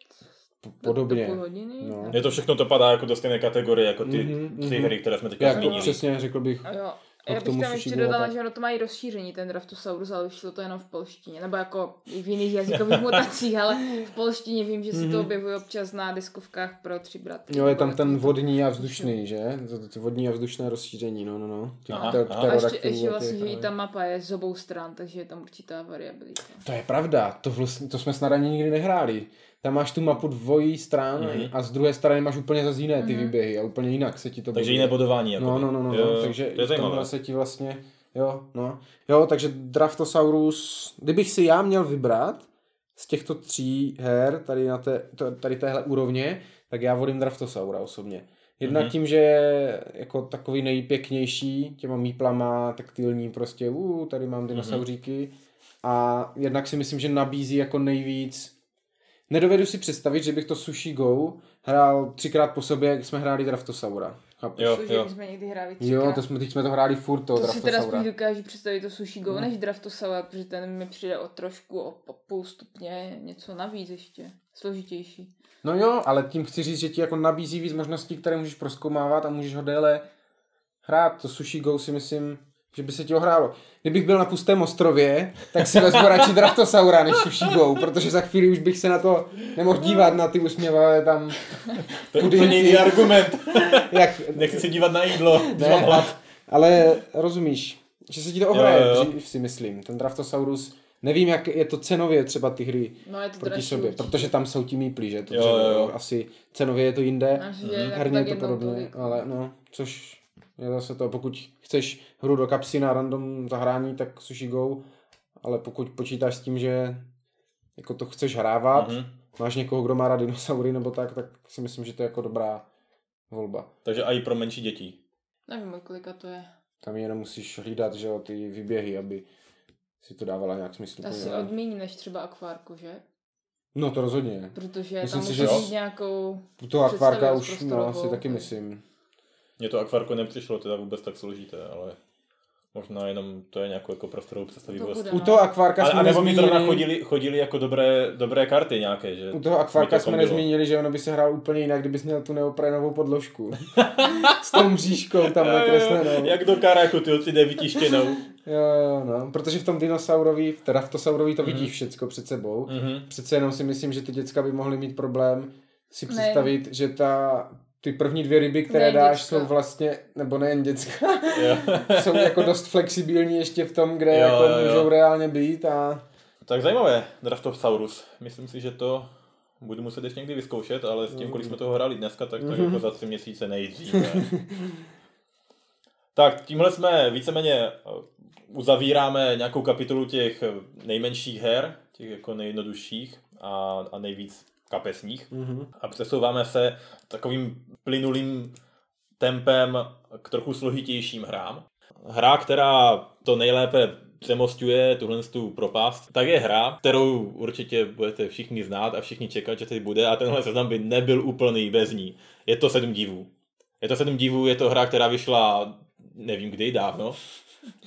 Podobně. Do půl hodiny? No. Je to všechno to padá jako do stejné kategorie, jako ty Mhm, tři mhm. hry, které jsme teďka Jak zmínili. přesně řekl bych. A jo. A Já bych tam ještě dodala, tak. že ono to mají rozšíření, ten Draftosaurus, ale vyšlo to jenom v polštině, nebo jako i v jiných jazykových mutacích, ale v polštině vím, že se to objevuje občas na diskovkách pro tři bratry. Mhm. Jo, je tam ten jako- vodní a vzdušný, že? Vodní a vzdušné rozšíření, no, no, no. Těch Aha, ter- aha. A ještě, ještě vlastně, že ta mapa je z obou stran, takže je tam určitá variabilita. To je pravda, to, vlastně, to jsme snad ani nikdy nehráli. Tam máš tu mapu dvojí stran Mhm. a z druhé strany máš úplně zase jiné ty výběhy a úplně jinak se ti to Takže jiné bodování. Jako No, no, no, no, jo, no. takže to je v se ti vlastně, jo, no. Jo, takže Draftosaurus, kdybych si já měl vybrat z těchto tří her, tady na té, to, tady téhle úrovně, tak já volím Draftosaura osobně. Jednak Mhm. tím, že je jako takový nejpěknější, těma míplama, taktilní prostě, uh, tady mám dinosauříky. A jednak si myslím, že nabízí jako nejvíc Nedovedu si představit, že bych to Sushi Go hrál třikrát po sobě, jak jsme hráli Draftosaura. Chápeš? Jo, Což jo. jsme někdy hráli Jo, třikrát. to jsme, teď jsme to hráli furt, to, To si teda spíš dokážu představit to Sushi Go, než Draftosaura, protože ten mi přijde o trošku, o po- půl stupně něco navíc ještě. Složitější. No jo, ale tím chci říct, že ti jako nabízí víc možností, které můžeš proskoumávat a můžeš ho déle hrát. To Sushi Go si myslím, že by se ti ohrálo. Kdybych byl na pustém ostrově, tak si vezmu radši Draftosaura než Sushi Go, protože za chvíli už bych se na to nemohl dívat na ty usměvavé tam, To je úplně jiný argument. jak, Nechci se dívat na jídlo, když Ne, mám hlad. ale rozumíš, že se ti to ohraje, Jo, jo, dřív si myslím. Ten Draftosaurus, nevím, jak je to cenově třeba ty hry No je to proti dražší sobě, protože tam jsou ti míplí, že to Jo, dřevo, jo, asi cenově je to jinde, herně je tak to tolik. ale no, což je zase to, pokud chceš hru do kapsy na random zahrání, tak Sushi Go, ale pokud počítáš s tím, že jako to chceš hrávat, Mhm. máš někoho, kdo má rád dinosaury nebo tak, tak si myslím, že to je jako dobrá volba. Takže i pro menší děti. Nevím, kolika to je. Tam jenom musíš hlídat, že jo, ty výběhy, aby si to dávala nějak To smysluplně. asi odmíní než třeba akvárku, že? No to rozhodně. Protože Myslím tam si, že mít nějakou... U toho akvárka už, no, asi taky tak. myslím. Mně to akvarko nepřišlo teda vůbec tak složité, ale možná jenom to je nějakou jako prostorovou To představivost. bude, U no. toho akvárka Ale, jsme a nebo mi zrovna nezmínili- chodili, chodili jako dobré, dobré karty nějaké, že? U toho akvárka to jsme kombilo. nezmínili, že ono by se hrál úplně jinak, kdybys měl tu neoprenovou podložku. S tou mřížkou tam Jo, jo, nakreslenou. Jak do Karaku, ty si jde vytištěnou. Jo, jo, no. Protože v tom dinosaurovi, teda v tosaurovi Mhm. to vidíš všecko před sebou. Mhm. Přece jenom si myslím, že ty děcka by mohly mít problém si Ne. představit, že ta, ty první dvě ryby, které Nejen dáš, děcka. jsou vlastně, nebo nejen děcka, Jo. jsou jako dost flexibilní ještě v tom, kde Jo, jako jo, jo. můžou reálně být a Tak zajímavé, Draftosaurus. Myslím si, že to budu muset ještě někdy vyzkoušet, ale s tím, kolik jsme toho hráli dneska, tak, tak Mhm. jako za tři měsíce nejdříve. Tak tímhle jsme víceméně eh, uzavíráme nějakou kapitolu těch nejmenších her, těch jako nejjednodušších a, a nejvíc kapesních. Mm-hmm. A přesouváme se takovým plynulým tempem k trochu složitějším hrám. Hra, která to nejlépe přemostuje tuhle tu propast, tak je hra, kterou určitě budete všichni znát a všichni čekat, že teď bude a tenhle seznam by nebyl úplný bez ní. Je to sedm divů. Je to sedm divů, je to hra, která vyšla nevím kdy, dávno.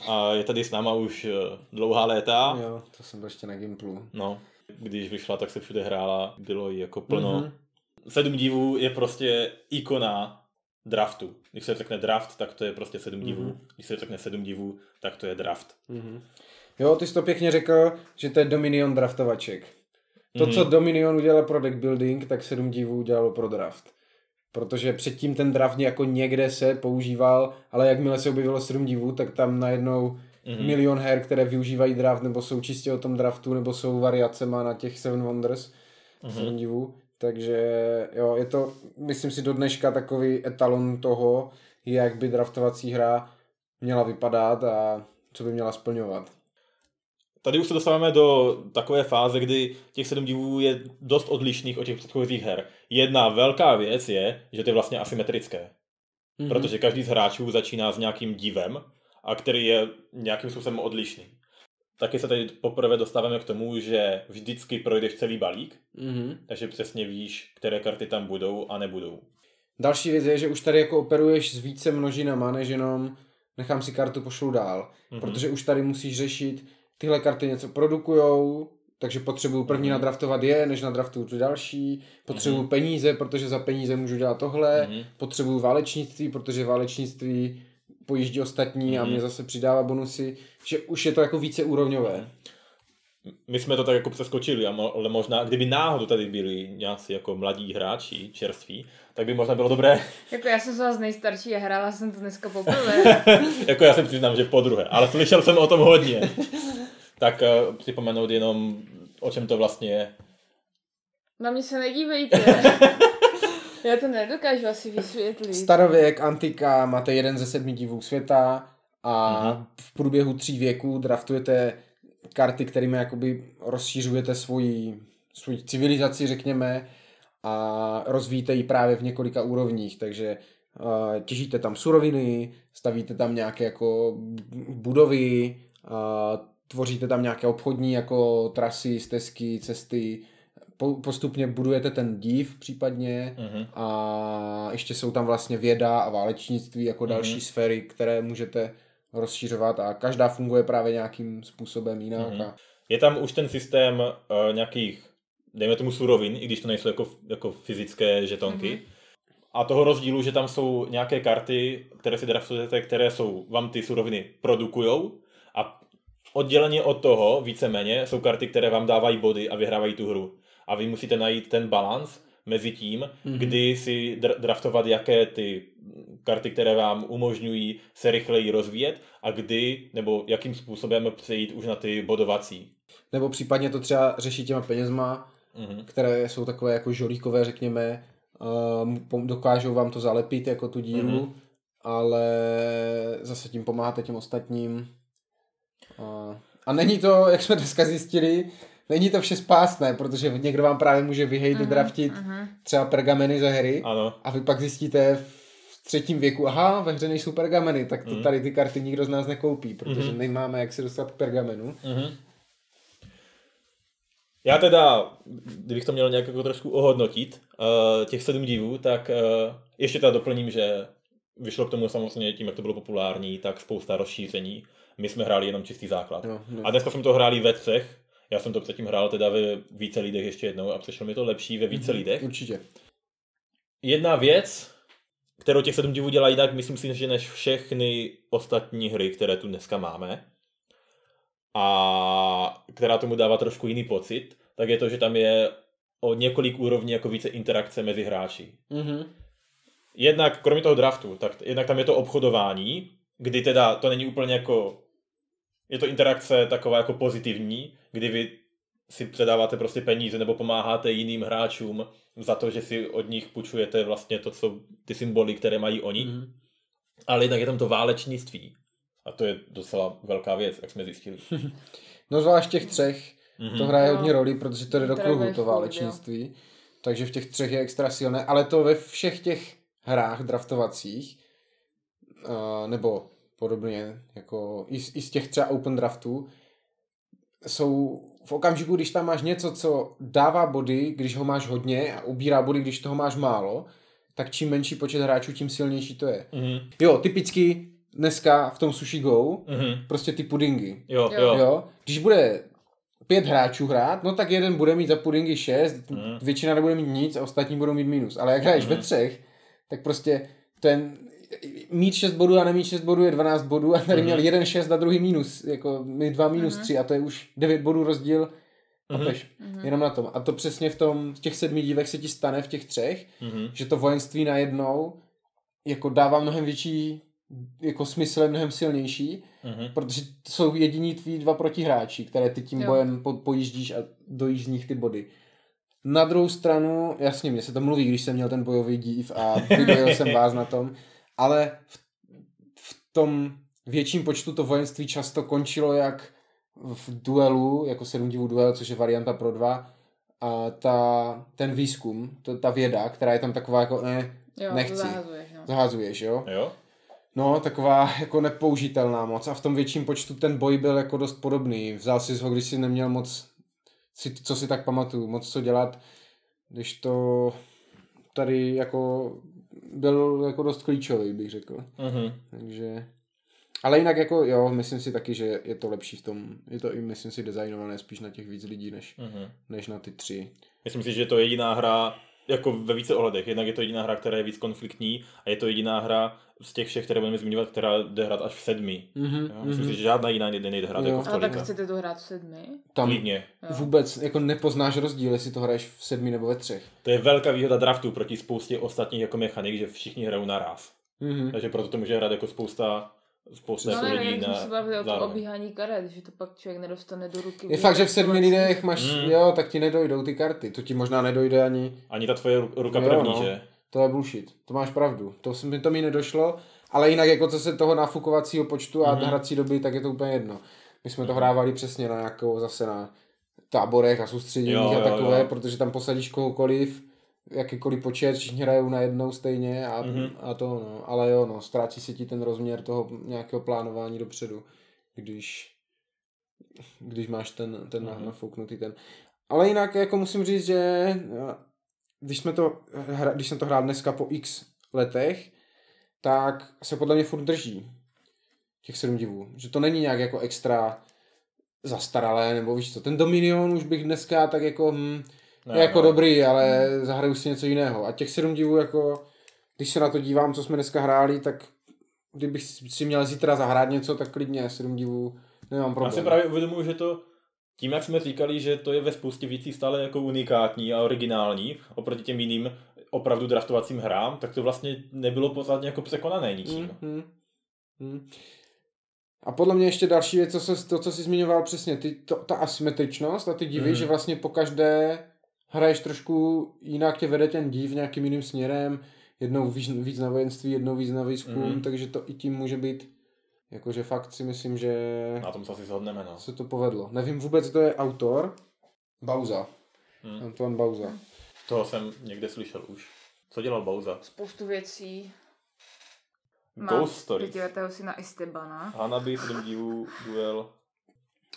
A je tady s náma už eh, dlouhá léta. Jo, to jsem byl ještě na Gimplu. No, když vyšla, tak se všude hrála, bylo jí jako plno. Mm-hmm. Sedm divů je prostě ikona draftu. Když se řekne draft, tak to je prostě sedm mm-hmm. divů. Když se řekne sedm divů, tak to je draft. Mm-hmm. Jo, ty jsi to pěkně řekl, že to je Dominion draftovaček. To, mm-hmm. co Dominion udělal pro deck building, tak sedm divů udělalo pro draft. Protože předtím ten draft jako někde se používal, ale jakmile se objevilo sedm divů, tak tam najednou mm-hmm. milion her, které využívají draft, nebo jsou čistě o tom draftu, nebo jsou variacema na těch Seven Wonders, mm-hmm. divů. Takže jo, je to, myslím si, do dneška takový etalon toho, jak by draftovací hra měla vypadat a co by měla splňovat. Tady už se dostáváme do takové fáze, kdy těch sedm divů je dost odlišných od těch předchozích her. Jedna velká věc je, že to je vlastně asymetrické. Mm-hmm. Protože každý z hráčů začíná s nějakým divem, a který je nějakým způsobem odlišný. Taky se tady poprvé dostáváme k tomu, že vždycky projdeš celý balík, mm-hmm. takže přesně víš, které karty tam budou a nebudou. Další věc je, že už tady jako operuješ s více množinama, než jenom nechám si kartu pošlu dál. Mm-hmm. Protože už tady musíš řešit, tyhle karty něco produkujou, takže potřebuju první mm-hmm. nadraftovat je, než nadraftuju tu další. Potřebuju mm-hmm. peníze, protože za peníze můžu dělat tohle. Mm-hmm. Potřebuju válečnictví, protože válečnictví pojíždí ostatní mm-hmm. a mě zase přidává bonusy, že už je to jako více úrovňové. My jsme to tak jako přeskočili, ale možná, kdyby náhodou tady byli nějací jako mladí hráči, čerství, tak by možná bylo dobré. Jako já jsem z vás nejstarší a hrála jsem to dneska poprvé. jako já se přiznám, že po druhé, ale slyšel jsem o tom hodně. tak uh, připomenout jenom, o čem to vlastně je. Na mě se nedívejte. Já to nedokážu asi vysvětlit. Starověk, antika, máte jeden ze sedmi divů světa a mm-hmm. v průběhu tří věků draftujete karty, kterými jakoby rozšířujete svoji, svoji civilizaci, řekněme, a rozvíjíte ji právě v několika úrovních, takže uh, těžíte tam suroviny, stavíte tam nějaké jako budovy, uh, tvoříte tam nějaké obchodní jako trasy, stezky, cesty, postupně budujete ten div případně uh-huh. a ještě jsou tam vlastně věda a válečnictví jako další uh-huh. sféry, které můžete rozšířovat a každá funguje právě nějakým způsobem jinak. Uh-huh. A... Je tam už ten systém uh, nějakých, dejme tomu surovin, i když to nejsou jako, jako fyzické žetonky, uh-huh. a toho rozdílu, že tam jsou nějaké karty, které si draftujete, které jsou, vám ty suroviny produkujou a odděleně od toho, víceméně, jsou karty, které vám dávají body a vyhrávají tu hru a vy musíte najít ten balans mezi tím, mm-hmm. kdy si draftovat jaké ty karty, které vám umožňují se rychleji rozvíjet a kdy nebo jakým způsobem přejít už na ty bodovací. Nebo případně to třeba řešit těma penězma, mm-hmm. které jsou takové jako žolíkové, řekněme, uh, dokážou vám to zalepit jako tu díru, mm-hmm. ale zase tím pomáháte těm ostatním. Uh, a není to, jak jsme dneska zjistili, není to vše spásné, protože někdo vám právě může vyhejt, uh-huh, draftit uh-huh. třeba pergameny ze hry ano. a vy pak zjistíte v třetím věku, aha, ve hře nejsou pergameny, tak to uh-huh. tady ty karty nikdo z nás nekoupí, protože uh-huh. nemáme jak se dostat k pergamenu. Uh-huh. Já teda, kdybych to měl nějak jako trošku ohodnotit, uh, těch sedm divů, tak uh, ještě teda doplním, že vyšlo k tomu samozřejmě tím, jak to bylo populární, tak spousta rozšíření. My jsme hráli jenom čistý základ. No, no. A dneska jsme to hráli ve třech, já jsem to předtím hrál teda ve více lidech ještě jednou a přišlo mi to lepší ve více mm-hmm, lidech. Určitě. Jedna věc, kterou těch sedm divů dělá jinak, myslím si, že než všechny ostatní hry, které tu dneska máme, a která tomu dává trošku jiný pocit, tak je to, že tam je o několik úrovní jako více interakce mezi hráči. Mm-hmm. Jednak, kromě toho draftu, tak jednak tam je to obchodování, kdy teda to není úplně jako je to interakce taková jako pozitivní, kdy vy si předáváte prostě peníze nebo pomáháte jiným hráčům za to, že si od nich půjčujete vlastně to, co ty symboly, které mají oni. Mm. ale jednak je tam to válečnictví. A to je docela velká věc, jak jsme zjistili. No zvlášť těch třech Mhm. to hraje Jo. hodně roli, protože to jde do kruhu, to jo. válečnictví. Takže v těch třech je extra silné, ale to ve všech těch hrách draftovacích, uh, nebo podobně, jako i, z- i z těch třeba open draftů, jsou v okamžiku, když tam máš něco, co dává body, když ho máš hodně a ubírá body, když toho máš málo, tak čím menší počet hráčů, tím silnější to je. Mhm. Jo, typicky dneska v tom Sushi Go, Mhm. prostě ty pudingy. Jo, Jo. jo. Když bude pět hráčů hrát, no tak jeden bude mít za pudingy šest, Mhm. většina nebude mít nic a ostatní budou mít minus. Ale jak hraješ ve třech, tak prostě ten mít 6 bodů a nemít 6 bodů je 12 bodů a tady Mhm. měl jeden 6 a druhý minus, jako my dva minus 3 a to je už 9 bodů rozdíl Mhm. Papeš, jenom na tom. A to přesně v tom, v těch sedmi dívech se ti stane v těch třech, Mhm. že to vojenství najednou jako dává mnohem větší jako smysl, je mnohem silnější, Mhm. protože to jsou jediní tví dva protihráči, které ty tím Jo. bojem po, pojíždíš a dojíš z nich ty body. Na druhou stranu, jasně, mně se to mluví, když jsem měl ten bojový dív a vydojil jsem vás na tom, ale v, v tom větším počtu to vojenství často končilo jak v duelu, jako sedm divů duel, což je varianta pro dva, a ta, ten výzkum, to, ta věda, která je tam taková jako, ne, Jo, Nechci. zahazuješ, no. zahazuješ, jo? Jo? No, taková jako nepoužitelná moc a v tom větším počtu ten boj byl jako dost podobný. Vzal si ho, když si neměl moc, si, co si tak pamatuju, moc co dělat, když to tady jako byl jako dost klíčový, bych řekl. Mhm. Takže... Ale jinak jako jo, myslím si taky, že je to lepší v tom, je to i myslím si designované spíš na těch víc lidí, než, Mhm. než na ty tři. Myslím si, že je to jediná hra, jako ve více ohledech. Jednak je to jediná hra, která je víc konfliktní a je to jediná hra z těch všech, které budeme zmiňovat, která jde hrát až v sedmi. Mm-hmm, Jo? Myslím si, že žádná jiná nejde, nejde hrát Jo. jako v Ale tak tolika. chcete to hrát v sedmi? Tam Klidně. Jo. vůbec jako nepoznáš rozdíl, jestli to hraješ v sedmi nebo ve třech. To je velká výhoda draftu proti spoustě ostatních jako mechanik, že všichni hrajou naraz. Mm-hmm. Takže proto to může hrát jako spousta, spousta No jako ne, lidí na se bavili o tom obíhání karet, že to pak člověk nedostane do ruky. Je fakt, že v sedmi lidech máš, Mm. jo, tak ti nedojdou ty karty. To ti možná nedojde ani, Ani ta tvoje ru- ruka Jo, první, no. že? to je bullshit. To máš pravdu. To, se mi, to mi nedošlo, ale jinak jako co se toho nafukovacího počtu a Mhm. hrací doby, tak je to úplně jedno. My jsme to hrávali přesně na nějakou zase na táborech a soustředěních Jo, a jo, takové, jo. protože tam posadíš kohokoliv, jakýkoliv počet, všichni hrajou na jednou stejně a, Mhm. a to no. Ale jo, no, ztrácí se ti ten rozměr toho nějakého plánování dopředu, když, když máš ten, ten Mhm. mm nafouknutý ten. Ale jinak jako musím říct, že eh, když, jsme to, hra- když jsem to hrál dneska po x letech, tak se podle mě furt drží těch sedm divů. Že to není nějak jako extra zastaralé, nebo víš co, ten Dominion už bych dneska tak jako, hm, Ne, jako no. dobrý, ale zahraju si něco jiného. A těch sedm divů jako, když se na to dívám, co jsme dneska hráli, tak kdybych si měl zítra zahrát něco, tak klidně sedm divů nemám Já problém. si právě uvědomuji, že to tím, jak jsme říkali, že to je ve spoustě věcí stále jako unikátní a originální oproti těm jiným opravdu draftovacím hrám, tak to vlastně nebylo pořádně jako překonané ničím. Hmm, hmm, hmm. A podle mě ještě další věc, co se, to, co jsi zmiňoval přesně, ty, to, ta asymetričnost a ty divy, Mhm. že vlastně po každé hraješ trošku jinak tě vede ten div nějakým jiným směrem, jednou víc, víc na vojenství, jednou víc na výzkum, Mhm. takže to i tím může být, jakože fakt si myslím, že Na tom se asi shodneme, no. se to povedlo. Nevím vůbec, kdo je autor. Bauza. Hmm. Antoine Bauza. Toho jsem někde slyšel už. Co dělal Bauza? Spoustu věcí. Ghost Stories. pětiletého syna Estebana. Hanabi, sedm divů, duel.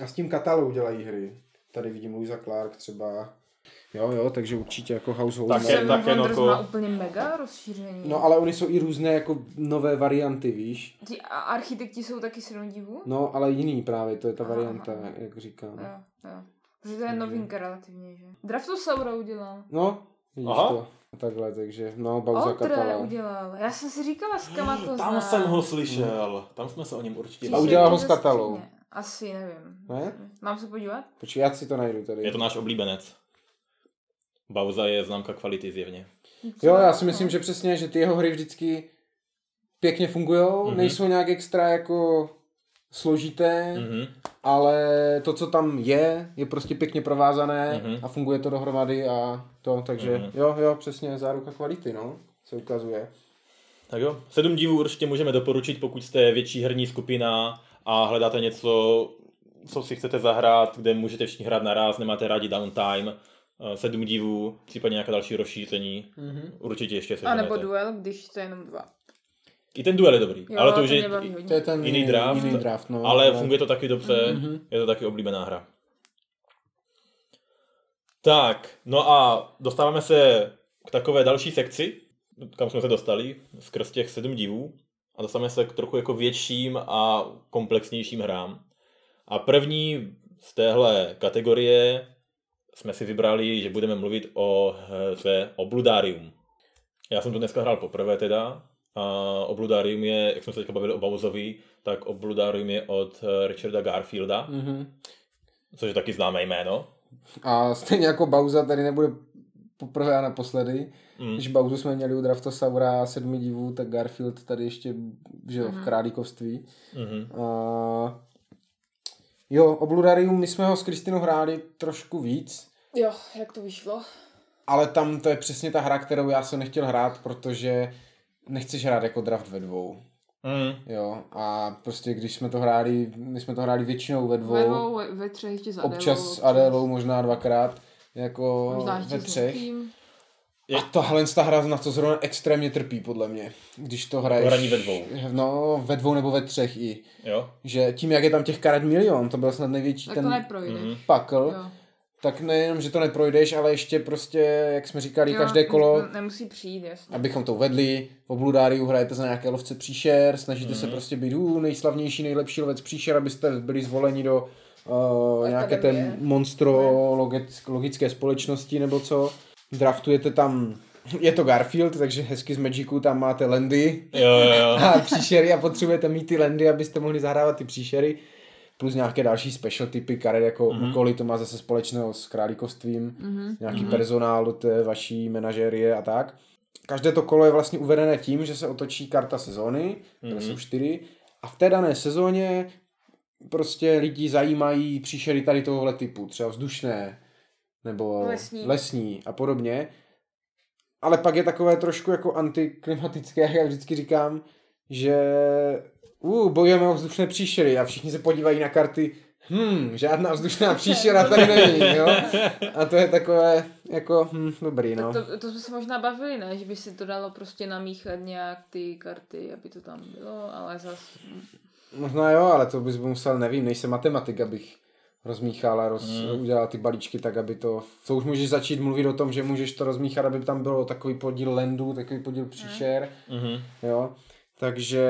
A s tím katalou dělají hry. Tady vidím Louisa Clark třeba. Jo, jo, takže určitě jako Household. Také- Name. Seven také Wonders má úplně mega rozšíření. No ale oni jsou i různé jako nové varianty, víš? Ti a architekti jsou taky sedm divů? No, ale jiný právě, to je ta Aha, varianta, aha. jak říkám. Jo, jo. Protože to je novinka relativně, že? Draftosaura udělal. No, vidíš Aha. to. Takhle, takže, no, Bauza Katala. udělal. Já jsem si říkala, s kama to Tam znám. jsem ho slyšel. Tam jsme se o něm určitě A udělal ho s Katalou. Asi, nevím. Ne? Mám se podívat? Počkej, já si to najdu tady. Je to náš oblíbenec. Bauza je známka kvality zjevně. Jo, já si myslím, že přesně, že ty jeho hry vždycky pěkně fungují, mm-hmm. Mhm. nejsou nějak extra jako složité, Mhm. ale to, co tam je, je prostě pěkně provázané Mhm. a funguje to dohromady a to, takže Mhm. jo, jo, přesně, záruka kvality, no, se ukazuje. Tak jo, sedm divů určitě můžeme doporučit, pokud jste větší herní skupina a hledáte něco, co si chcete zahrát, kde můžete všichni hrát naraz, nemáte rádi downtime, sedm divů, případně nějaké další rozšíření, mm-hmm. určitě ještě se A nebo duel, když jste jenom dva. I ten duel je dobrý, Jo, ale to to už je. To je ten jiný draft, jiný draft no, ale funguje to taky dobře, Mhm. je to taky oblíbená hra. Tak, no a dostáváme se k takové další sekci, kam jsme se dostali, skrz těch sedm divů. A dostáváme se k trochu jako větším a komplexnějším hrám. A první z téhle kategorie jsme si vybrali, že budeme mluvit o hře Obludarium. Já jsem to dneska hrál poprvé teda. A Obludarium je, jak jsme se teďka bavili o Bowsovi, tak Obludarium je od eh, Richarda Garfielda, Mhm. což je taky známé jméno. A stejně jako Bauza tady nebude poprvé a naposledy. Mm. Když Bauzu jsme měli u Draftosaura a sedmi divů, tak Garfield tady ještě že jo, v králíkovství. Mhm. A... Jo, Obludarium, my jsme ho s Kristinou hráli trošku víc, Jo, jak to vyšlo? ale tam to je přesně ta hra, kterou já jsem nechtěl hrát, protože nechceš hrát jako draft ve dvou. Mm. Jo, a prostě když jsme to hráli, my jsme to hráli většinou ve dvou, Ve dvou, ve, třech ještě s Adélou. občas s Adélou možná dvakrát, jako Možná ve s třech. někým. Je- A tahle ta hra na to zrovna extrémně trpí, podle mě. Když to hraješ... hraní ve dvou. No, ve dvou nebo ve třech i. Jo? Že tím, jak je tam těch karet milion, to byl snad největší Tak ten to neprojde. Mhm. pakl, Jo. tak nejenom, že to neprojdeš, ale ještě prostě, jak jsme říkali, Jo, každé kolo, ne- Nemusí přijít, jasně. abychom to uvedli, v Obludáriu hrajete za nějaké lovce příšer, snažíte Mhm. se prostě být uh, nejslavnější, nejlepší lovec příšer, abyste byli zvoleni do uh, nějaké té Akademie. monstro logic- logické společnosti nebo co. Draftujete tam, je to Garfield, takže hezky z Magicu tam máte landy Jo, jo, jo. a příšery a potřebujete mít ty landy, abyste mohli zahrávat ty příšery. Plus nějaké další special typy karet, jako mm-hmm. úkoly, to má zase společného s králíkovstvím, mm-hmm. nějaký mm-hmm. personál do té vaší menažerie a tak. Každé to kolo je vlastně uvedené tím, že se otočí karta sezóny, které Mhm. jsou čtyři, a v té dané sezóně prostě lidi zajímají příšery tady tohohle typu, třeba vzdušné, nebo Lesní. lesní a podobně. Ale pak je takové trošku jako antiklimatické, jak já vždycky říkám, že uh, bojujeme o vzdušné příšery a všichni se podívají na karty, hm, žádná vzdušná příšera tady není, jo. A to je takové, jako, hm, dobrý, no. Tak to, to jsme se možná bavili, ne? Že by si to dalo prostě namíchat nějak ty karty, aby to tam bylo, ale zas... Možná jo, ale to bys musel, nevím, nejsem matematik, abych rozmíchal a roz, Hmm. udělal ty balíčky tak, aby to... To už můžeš začít mluvit o tom, že můžeš to rozmíchat, aby tam bylo takový podíl lendů, takový podíl příšer, Mhm. jo. Takže...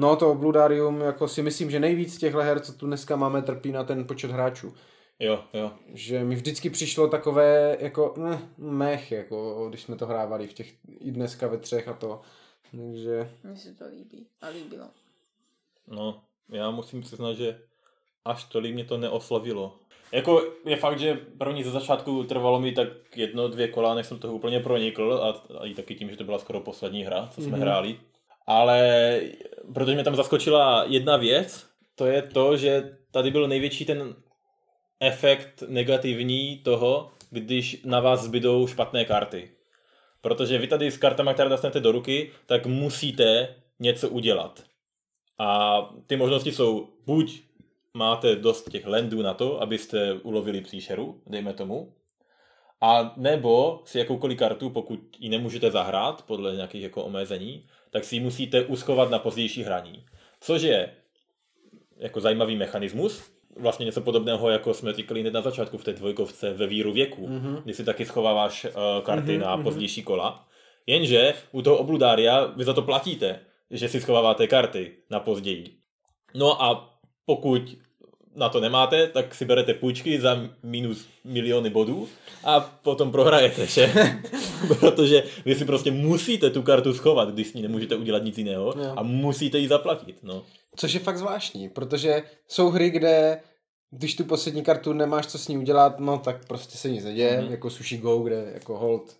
No to Obludarium, jako si myslím, že nejvíc těchto her, co tu dneska máme, trpí na ten počet hráčů. Jo, jo. Že mi vždycky přišlo takové, jako, ne, mech, jako, když jsme to hrávali v těch, i dneska ve třech a to. Takže, Mně se to líbí a líbilo. No, já musím přiznat, že až tolik mě to neoslavilo. Jako je fakt, že první ze začátku trvalo mi tak jedno, dvě kola, než jsem toho úplně pronikl a, a i taky tím, že to byla skoro poslední hra, co jsme Mhm. mm-hmm. hráli. Ale protože mě tam zaskočila jedna věc, to je to, že tady byl největší ten efekt negativní toho, když na vás zbydou špatné karty. Protože vy tady s kartama, které dostanete do ruky, tak musíte něco udělat. A ty možnosti jsou buď máte dost těch landů na to, abyste ulovili příšeru, dejme tomu, a nebo si jakoukoliv kartu, pokud ji nemůžete zahrát podle nějakých jako omezení, tak si ji musíte uschovat na pozdější hraní. Což je jako zajímavý mechanismus, vlastně něco podobného, jako jsme říkali hned na začátku v té dvojkovce ve víru věku, mm-hmm. kdy si taky schováváš uh, karty mm-hmm, na pozdější kola. Jenže u toho obludária vy za to platíte, že si schováváte karty na později. No a pokud na to nemáte, tak si berete půjčky za minus miliony bodů a potom prohrajete, že? Protože vy si prostě musíte tu kartu schovat, když s ní nemůžete udělat nic jiného a musíte ji zaplatit, no. Což je fakt zvláštní, protože jsou hry, kde když tu poslední kartu nemáš co s ní udělat, no tak prostě se nic neděje, Mhm. mm-hmm. jako Sushi Go, kde jako hold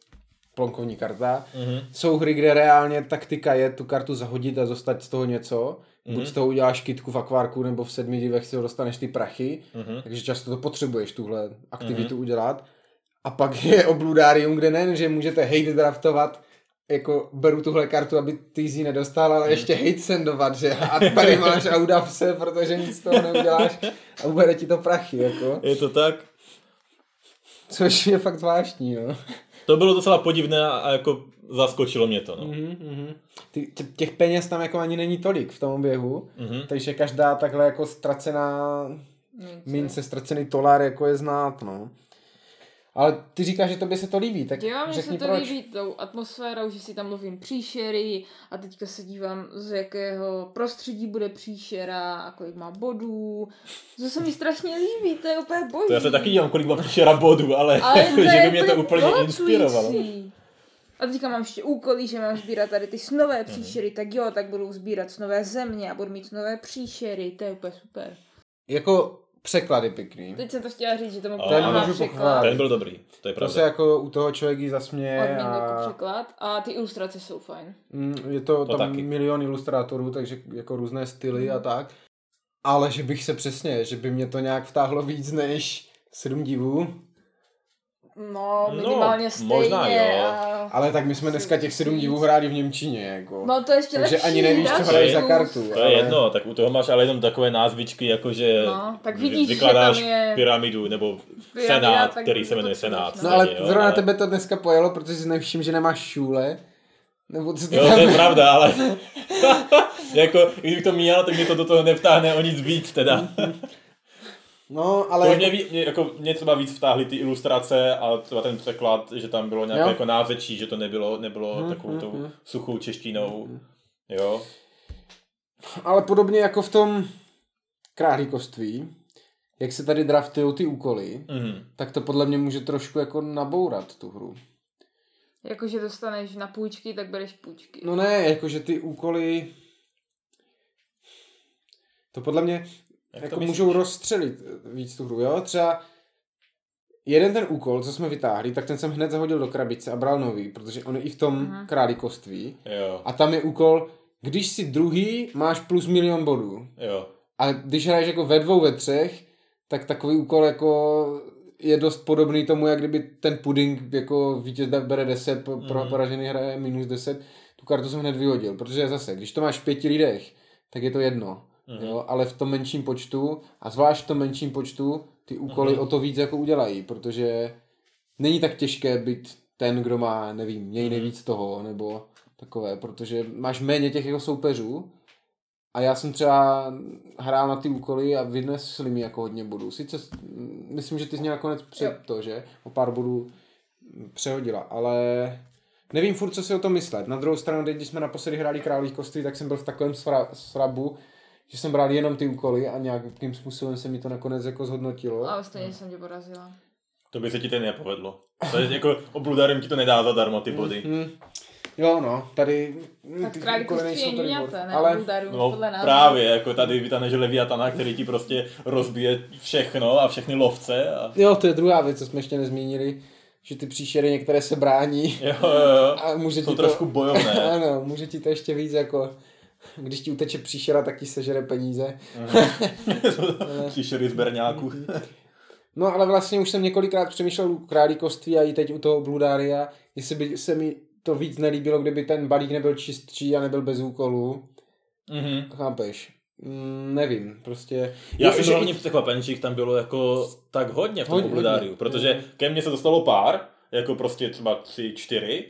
plonkovní karta. Mhm. Jsou hry, kde reálně taktika je tu kartu zahodit a dostat z toho něco. Mhm. Buď z toho uděláš kitku v akvárku, nebo v sedmi divech si ho dostaneš ty prachy. Mhm. Takže často to potřebuješ, tuhle aktivitu udělat. A pak je obludárium, kde nejen, že můžete hate draftovat jako beru tuhle kartu, aby ty ní nedostal, ale ještě hate sendovat, že a tady máš Audavse, protože nic z toho neuděláš a ubere ti to prachy, jako. Je to tak? Což je fakt zvláštní, no. To bylo docela podivné a, a jako zaskočilo mě to, no. Mm-hmm. Ty, tě- těch peněz tam jako ani není tolik v tom oběhu, Mhm. takže každá takhle jako ztracená Mince. mince, ztracený tolar jako je znát, no. Ale ty říkáš, že tobě se to líbí, tak Jo, mně se to proč. líbí tou atmosférou, že si tam lovím příšery a teďka se dívám, z jakého prostředí bude příšera a kolik má bodů. To se mi strašně líbí, to je úplně boží. To já se taky dívám, kolik mám příšera bodů, ale, Ale to že je by mě to úplně inspirovalo. A teďka mám ještě úkoly, že mám sbírat tady ty snové příšery, tak jo, tak budu sbírat snové země a budu mít snové příšery, to je úplně super. Jako překlady pěkný. Teď jsem to chtěla říct, že to mohu Ten můžu pochválit. Ten byl dobrý, to je To pravda. se jako u toho člověk zasměje Odmítnu jako a překlad a ty ilustrace jsou fajn. mm, je to, To tam taky. milion ilustrátorů, takže jako různé styly a tak. Ale že bych se přesně, že by mě to nějak vtáhlo víc než sedm divů. No, No, minimálně stejně. možná jo. A... Ale tak my jsme dneska těch sedm divů hráli v Němčině, jako. No to je ještě Takže lepší. ani nevíš, co hraješ za kartu. To je ale- jedno, tak u toho máš ale jenom takové názvičky, jako že No, tak vidíš, že vykládáš tam je- pyramidu, nebo Pyramida, senát, který se to jmenuje senát. no. No ale jo, zrovna ale- tebe to dneska pojelo, protože jsi nevšiml, že nemáš šůle. Nebo co ty Jo, tam... to je pravda, ale jako, kdybych to měl, tak mě to do toho nevtáhne o nic víc teda. No, Ale to mě, mě, jako, mě třeba víc vtáhly ty ilustrace a třeba ten překlad, že tam bylo nějaké Jo. jako nářečí, že to nebylo, nebylo Hmm, takovou hmm, tou hmm. suchou češtinou. Jo. Ale podobně jako v tom králíkoství, jak se tady draftují ty úkoly, Mhm. tak to podle mě může trošku jako nabourat tu hru. Jakože dostaneš na půjčky, tak bereš půjčky. No ne, jakože ty úkoly... To podle mě Jak jako můžou rozstřelit eh, víc tu hru, jo? Třeba jeden ten úkol, co jsme vytáhli, tak ten jsem hned zahodil do krabice a bral nový, protože on je i v tom Mhm. králíkoství. Jo, A tam je úkol, když si druhý, máš plus milion bodů. jo. Ale když hraješ jako ve dvou, ve třech, tak takový úkol jako je dost podobný tomu, jak kdyby ten puding jako vítěz bere 10, pro Mhm. poražený hraje minus 10. Tu kartu jsem hned vyhodil, protože zase, když to máš v pěti lidech, tak je to jedno. Mhm. Jo, ale v tom menším počtu, a zvlášť v tom menším počtu, ty úkoly Mhm. o to víc jako udělají, protože není tak těžké být ten, kdo má, nevím, měj Mhm. nejvíc toho, nebo takové, protože máš méně těch jako soupeřů a já jsem třeba hrál na ty úkoly a vynesli mi jako hodně bodů. Sice myslím, že ty jsi mě nakonec před to, že? O pár bodů přehodila, ale nevím furt, co si o tom myslet. Na druhou stranu, teď, když jsme naposledy hráli králích koství, tak jsem byl v takovém sra- srabu, že jsem bral jenom ty úkoly a nějakým způsobem se mi to nakonec jako zhodnotilo. Ale stejně jsem tě porazila. To by se ti ten nepovedlo. To je jako obludarem ti to nedá zadarmo ty body. Hmm. Jo, no, tady Tak ty králík úkoly je nejsou tolik ňňata, bod. ne? Ale Buldaru, No podle nás. právě, jako tady vytaneš Leviatana, který ti prostě rozbije všechno a všechny lovce. A... jo, to je druhá věc, co jsme ještě nezmínili, že ty příšery některé se brání Jo, jo, jo. a může Jsou ti to... trošku bojovné. ano, může ti to ještě víc jako... Když ti uteče příšera, tak ti sežere peníze. Příšery z berňáků. No ale vlastně už jsem několikrát přemýšlel u králíkoství a i teď u toho Bludária, jestli by se mi to víc nelíbilo, kdyby ten balík nebyl čistší a nebyl bez úkolů. Mhm. Chápeš? Mm, nevím, prostě... Já jsem že hlavně i- překvapen, že jich tam bylo jako tak hodně v tom Hodně, Obludáriu, hodně. protože Jo. ke mně se dostalo pár, jako prostě třeba tři, čtyři,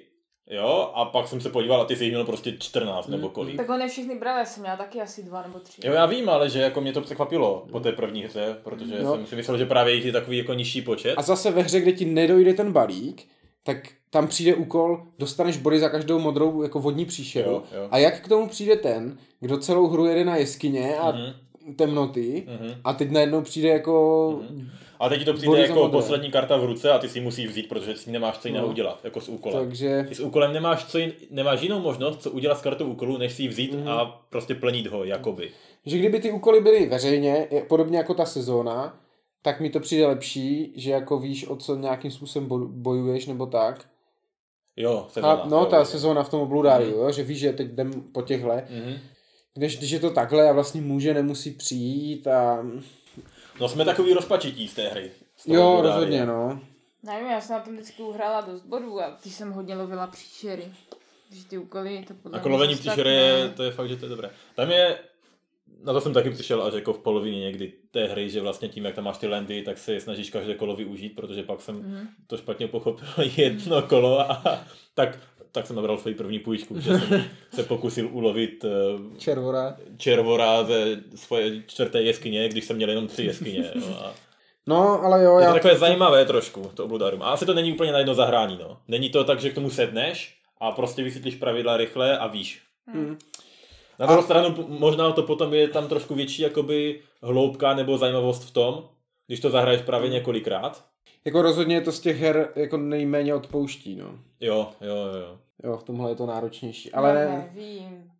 jo, a pak jsem se podíval a ty jsi jich měl prostě 14 Mm, nebo kolik. Tak on je všechny bral, já jsem měla taky asi dva nebo tři. Jo, já vím, ale že jako mě to překvapilo po té první hře, protože No. jsem si myslel, že právě jich je takový jako nižší počet. A zase ve hře, kde ti nedojde ten balík, tak tam přijde úkol, dostaneš body za každou modrou jako vodní příšeru. Jo, jo. A jak k tomu přijde ten, kdo celou hru jede na jeskyně a Mhm. Temnoty Mhm. a teď najednou přijde jako... A teď ti to přijde jako modré. poslední karta v ruce a ty si ji musíš vzít, protože si nemáš co jiného No. udělat, jako s úkolem. Takže... Ty s úkolem nemáš, co jin, nemáš jinou možnost, co udělat s kartou úkolu, než si ji vzít Mhm. a prostě plnit ho, jakoby. Že kdyby ty úkoly byly veřejně, podobně jako ta sezóna, tak mi to přijde lepší, že jako víš, o co nějakým způsobem bo- bojuješ nebo tak. Jo, A, sezóna. no, jo, ta jo. sezóna v tom obludáriu, jo, že víš, že teď jdem po těchhle. Mhm. Když, když je to takhle a vlastně může, nemusí přijít a... No jsme takový rozpačití z té hry. z Jo, Bulgárie. rozhodně, no. Nevím, já jsem na tom vždycky uhrála dost bodů a ty jsem hodně lovila příšery. Že ty úkoly, to podle A kolovení příšery je, to je fakt, že to je dobré. Tam je, na to jsem taky přišel až jako v polovině někdy té hry, že vlastně tím, jak tam máš ty landy, tak se snažíš každé kolo využít, protože pak jsem mm. to špatně pochopil jedno kolo a tak, tak jsem nabral svoji první půjčku, že jsem se pokusil ulovit eh, Červora. červora ze svoje čtvrté jeskyně, když jsem měl jenom tři jeskyně. Jo, a No, ale jo, je to já... takové zajímavé trošku, to Obludarum. A asi to není úplně na jedno zahrání, no. Není to tak, že k tomu sedneš a prostě vysvětlíš pravidla rychle a víš. Hmm. Na druhou stranu p- možná to potom je tam trošku větší jakoby hloubka nebo zajímavost v tom, když to zahraješ právě několikrát. Jako rozhodně je to z těch her jako nejméně odpouští, no. Jo, jo, jo. Jo, v tomhle je to náročnější. Ale no, nevím.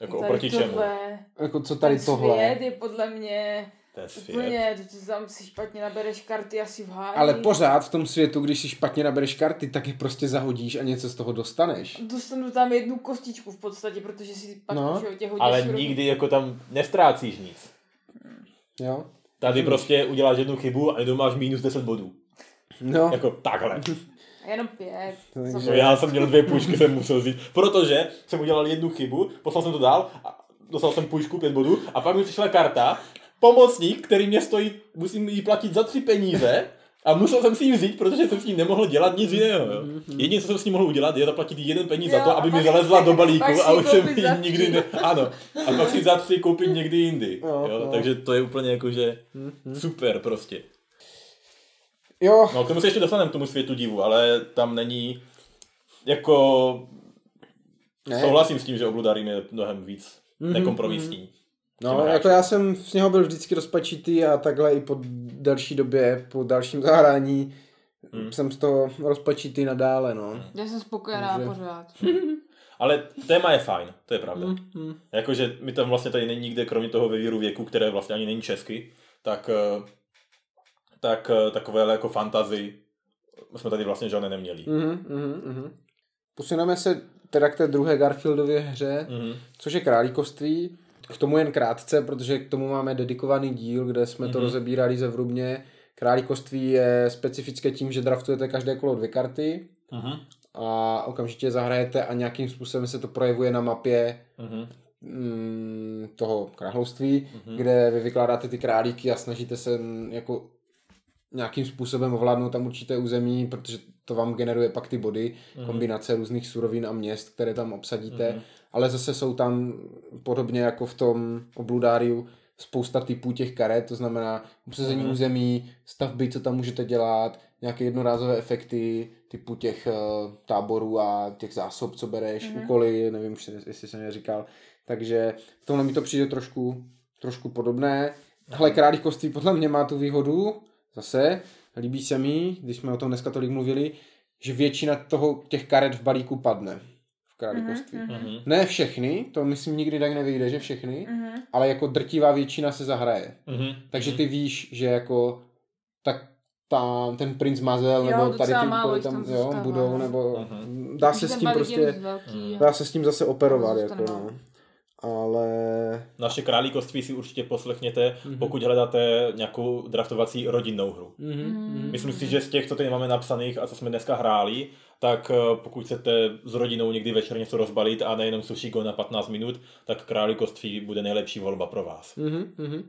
Jako Tady oproti čemu? tohle, jako co tady ten tohle. svět je podle mě Ten svět. úplně, to, to tam si špatně nabereš karty asi v háji. Ale pořád v tom světu, když si špatně nabereš karty, tak je prostě zahodíš a něco z toho dostaneš. Dostanu tam jednu kostičku v podstatě, protože si pak No, no, tě hodíš Ale nikdy jako tam nestrácíš nic. Jo? Tady prostě uděláš jednu chybu a jenom máš minus 10 bodů. No, Jako takhle. Jenom pět. No, já jsem měl dvě půjčky, jsem musel vzít, protože jsem udělal jednu chybu, poslal jsem to dál a dostal jsem půjčku pět bodů a pak mi přišla karta, pomocník, který mě stojí, musím jí platit za tři peníze a musel jsem si ji vzít, protože jsem s ní nemohl dělat nic jiného. Jo. Jediné, co jsem s ní mohl udělat, je zaplatit jeden peníz za Jo, to, a aby mi zalezla do balíku a už jsem ji za nikdy ne... Ano. A pak si za tři koupit někdy jindy. Jo, Jo, jo. takže to je úplně jakože super prostě. Jo, No, k tomu se ještě dostaneme, k tomu světu divu, ale tam není jako... Ne. Souhlasím s tím, že Obludarim je mnohem víc Mhm, nekompromisní. no, těm jako já jsem z něho byl vždycky rozpačitý a takhle i po delší době, po dalším zahrání, Hmm. jsem z toho rozpačitý nadále, no. Já jsem spokojená Takže- pořád. Ale téma je fajn, to je pravda. Mm. Jakože mi tam vlastně tady není nikde, kromě toho ve víru věku, které vlastně ani není česky, tak, eh, tak eh, takové jako fantazy jsme tady vlastně žádné neměli. Mhm, mhm, mhm. Posuneme se teda k té druhé Garfieldově hře, Mhm. což je králíkoství. K tomu jen krátce, protože k tomu máme dedikovaný díl, kde jsme to Mhm. rozebírali zevrubně. Králíkoství je specifické tím, že draftujete každé kolo dvě karty Mhm. a okamžitě zahrajete a nějakým způsobem se to projevuje na mapě Mhm. mm, toho království, Mhm. kde vy vykládáte ty králíky a snažíte se mm, jako nějakým způsobem ovládnout tam určité území, protože to vám generuje pak ty body, Mhm. kombinace různých surovin a měst, které tam obsadíte, Mhm. ale zase jsou tam podobně jako v tom obludáriu spousta typů těch karet, to znamená obsazení Mhm. území, stavby, co tam můžete dělat, nějaké jednorázové efekty typu těch uh, táborů a těch zásob, co bereš, Mhm. úkoly, nevím, jestli- jestli jsem je říkal. Takže v tomhle mi to přijde trošku, trošku podobné. Hele, králíkoství podle mě má tu výhodu, zase, líbí se mi, když jsme o tom dneska tolik mluvili, že většina toho, těch karet v balíku padne v králíkoství. Mhm, Mhm. Ne všechny, to myslím nikdy tak nevyjde, že všechny, Mhm. ale jako drtivá většina se zahraje. Mhm. Takže ty víš, že jako tak tam ten princ Mazel, Jo, nebo tady ty tam tam jo, budou, no. nebo Mhm. dá se s tím prostě, velký dá se s tím zase operovat, jako no. Ale Naše králíkoství si určitě poslechněte, Mhm. pokud hledáte nějakou draftovací rodinnou hru. mhm, mhm. Myslím si, že z těch, co tady máme napsaných a co jsme dneska hráli, tak eh, pokud chcete s rodinou někdy večer něco rozbalit a nejenom sushi go na 15 minut, tak králíkoství bude nejlepší volba pro vás. Mhm, mhm.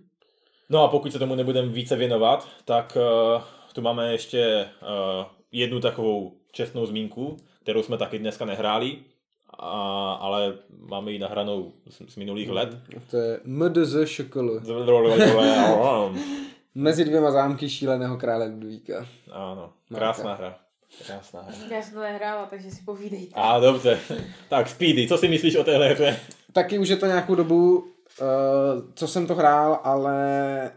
No a pokud se tomu nebudeme více věnovat, tak uh, tu máme ještě uh, jednu takovou čestnou zmínku, kterou jsme taky dneska nehráli, a, ale máme ji nahranou z, z minulých let. To je MDZ šokol. Mezi dvěma zámky šíleného krále Ludvíka. ano, krásná hra. Krásná hra. Já jsem to nehrála, takže si povídejte. A dobře. Tak Speedy, co si myslíš o téhle hře? Taky už je to nějakou dobu, uh, co jsem to hrál, ale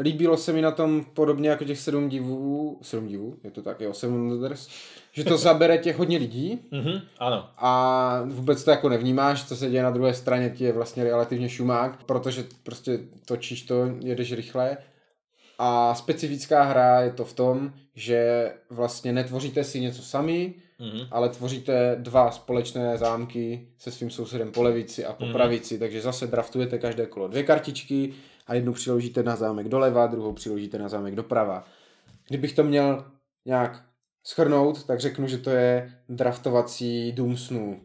líbilo se mi na tom podobně jako těch sedm divů, sedm divů, je to tak, jo, Seven Wonders, že to zabere těch hodně lidí Mhm, ano. a vůbec to jako nevnímáš, co se děje na druhé straně, ti je vlastně relativně šumák, protože prostě točíš to, jedeš rychle a specifická hra je to v tom, že vlastně netvoříte si něco sami, Mhm. ale tvoříte dva společné zámky se svým sousedem po levici a po Mhm. pravici, takže zase draftujete každé kolo dvě kartičky a jednu přiložíte na zámek doleva, druhou přiložíte na zámek doprava. Kdybych to měl nějak schrnout, tak řeknu, že to je draftovací Dům snů.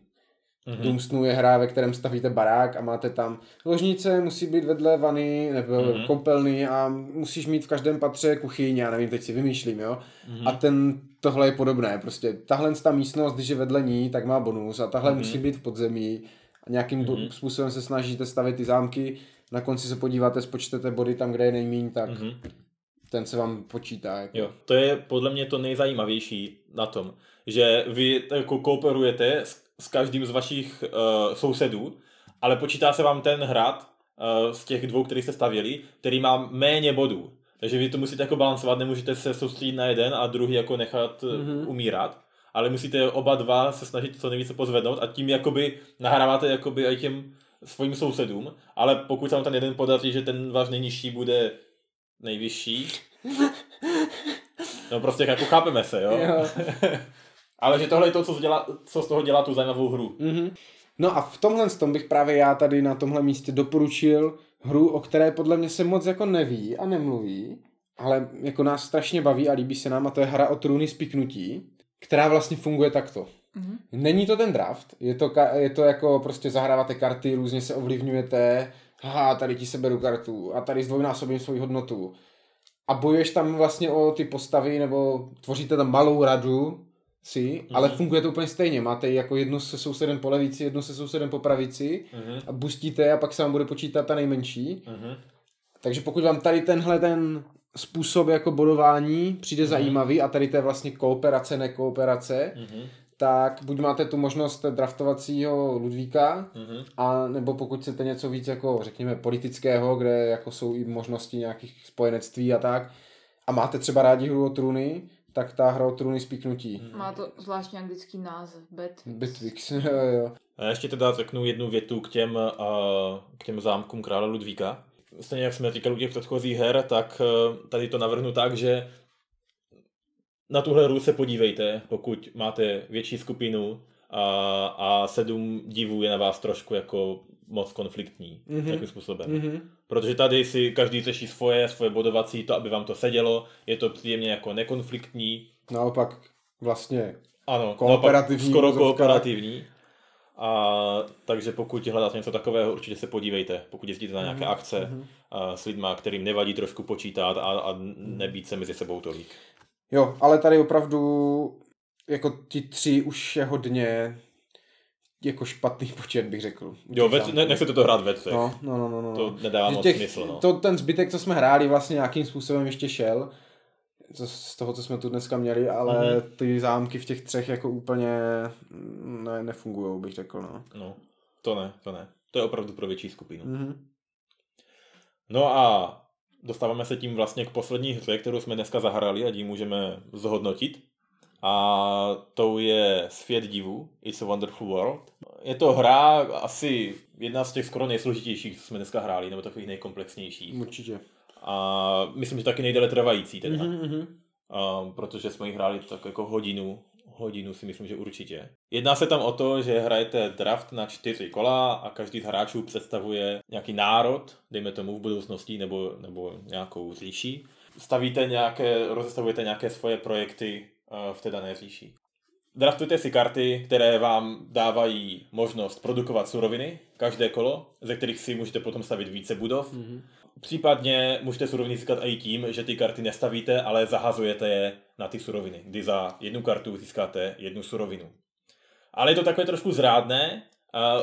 Mhm. Dům snů je hra, ve kterém stavíte barák a máte tam ložnice, musí být vedle vany nebo Mhm. mm-hmm. koupelny a musíš mít v každém patře kuchyň, já nevím, teď si vymýšlím, jo. Mhm. Mm-hmm. A ten, tohle je podobné, prostě tahle ta místnost, když je vedle ní, tak má bonus a tahle Mhm. mm-hmm. musí být v podzemí a nějakým Mhm. mm-hmm. způsobem se snažíte stavit ty zámky, na konci se podíváte, spočtete body tam, kde je nejmíň, tak Mhm. mm-hmm. ten se vám počítá. Jako. Jo, to je podle mě to nejzajímavější na tom, že vy jako kooperujete s, s každým z vašich uh, sousedů, ale počítá se vám ten hrad uh, z těch dvou, který jste stavěli, který má méně bodů. Takže vy to musíte jako balancovat, nemůžete se soustředit na jeden a druhý jako nechat mm-hmm. Mhm. umírat, ale musíte oba dva se snažit co nejvíce pozvednout a tím jakoby nahráváte jakoby i těm svým sousedům, ale pokud se vám ten jeden podaří, že ten váš nejnižší bude nejvyšší, no prostě jako chápeme se, jo? Jo. ale že tohle je to, co z, dělá, co z toho dělá tu zajímavou hru. Mm-hmm. No a v tomhle tom bych právě já tady na tomhle místě doporučil hru, o které podle mě se moc jako neví a nemluví, ale jako nás strašně baví a líbí se nám a to je hra o trůny spiknutí, která vlastně funguje takto. Mhm. Není to ten draft, je to, ka- je to jako prostě zahráváte karty, různě se ovlivňujete, haha, tady ti seberu kartu a tady zdvojnásobím svoji hodnotu. A bojuješ tam vlastně o ty postavy, nebo tvoříte tam malou radu si, mm-hmm. ale funguje to úplně stejně. Máte jako jednu se sousedem po levici, jednu se sousedem po pravici Mhm. a bustíte a pak se vám bude počítat ta nejmenší. Mhm. Takže pokud vám tady tenhle ten způsob jako bodování přijde zajímavý a tady to je vlastně kooperace, nekooperace, Mhm. Tak buď máte tu možnost draftovacího Ludvíka, Mhm. a nebo pokud chcete něco víc jako řekněme politického, kde jako jsou i možnosti nějakých spojenectví a tak, a máte třeba rádi hru o trůny, tak ta hra o trůny spíknutí. Má to zvláštní anglický název, Bet. Bitwix, jo, jo. A ještě teda řeknu jednu větu k těm, uh, k těm zámkům krále Ludvíka. Stejně jak jsme říkali u těch předchozích her, tak uh, tady to navrhnu tak, že na tuhle hru se podívejte, pokud máte větší skupinu a, a sedm divů je na vás trošku jako moc konfliktní. Mhm. Mm-hmm. Jakým způsobem. Mhm. Protože tady si každý řeší svoje, svoje bodovací, to, aby vám to sedělo, je to příjemně jako nekonfliktní, Naopak vlastně ano, Kooperativní naopak skoro kooperativní. A takže pokud hledáte něco takového, určitě se podívejte, pokud jezdíte na nějaké akce a s lidma, kterým nevadí trošku počítat a, a nebít se mezi sebou tolik. Jo, ale tady opravdu jako ti tři už je hodně jako špatný počet, bych řekl. Jo, ve, ne, nechcete to hrát ve třech. No, no, no, no, no. To nedává moc těch, smysl, no. To, ten zbytek, co jsme hráli, vlastně nějakým způsobem ještě šel. Co, z toho, co jsme tu dneska měli, ale Mhm. mm-hmm. ty zámky v těch třech jako úplně ne, nefungují, bych řekl, no. no. To ne, to ne. To je opravdu pro větší skupinu. Mm-hmm. No a dostáváme se tím vlastně k poslední hře, kterou jsme dneska zahrali a ji můžeme zhodnotit. A to je Svět divů, It's a Wonderful World. Je to hra asi jedna z těch skoro nejsložitějších, co jsme dneska hráli, nebo takových nejkomplexnějších. Určitě. A myslím, že taky nejdéle trvající teda. Mm-hmm. Um, protože jsme ji hráli tak jako hodinu, hodinu si myslím, že určitě. Jedná se tam o to, že hrajete draft na čtyři kola a každý z hráčů představuje nějaký národ, dejme tomu v budoucnosti, nebo, nebo nějakou říši. Stavíte nějaké, rozestavujete nějaké svoje projekty uh, v té dané říši. Draftujete si karty, které vám dávají možnost produkovat suroviny každé kolo, ze kterých si můžete potom stavit více budov. Mm-hmm. Případně můžete suroviny získat i tím, že ty karty nestavíte, ale zahazujete je na ty suroviny, kdy za jednu kartu získáte jednu surovinu. Ale je to takové trošku zrádné,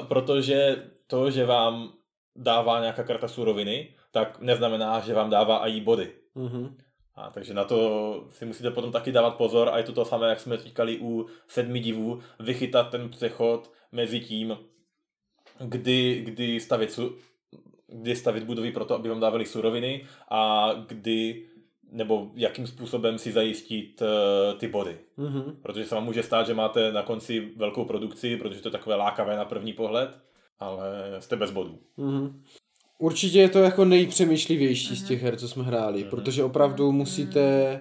protože to, že vám dává nějaká karta suroviny, tak neznamená, že vám dává i body. Mm-hmm. A takže na to si musíte potom taky dávat pozor a je to to samé, jak jsme říkali u sedmi divů, vychytat ten přechod mezi tím, kdy, kdy, stavit, su, kdy stavit budovy pro to, aby vám dávali suroviny a kdy nebo jakým způsobem si zajistit uh, ty body. Mm-hmm. Protože se vám může stát, že máte na konci velkou produkci, protože to je takové lákavé na první pohled, ale jste bez bodů. Mm-hmm. Určitě je to jako nejpřemýšlivější z těch her, co jsme hráli, protože opravdu musíte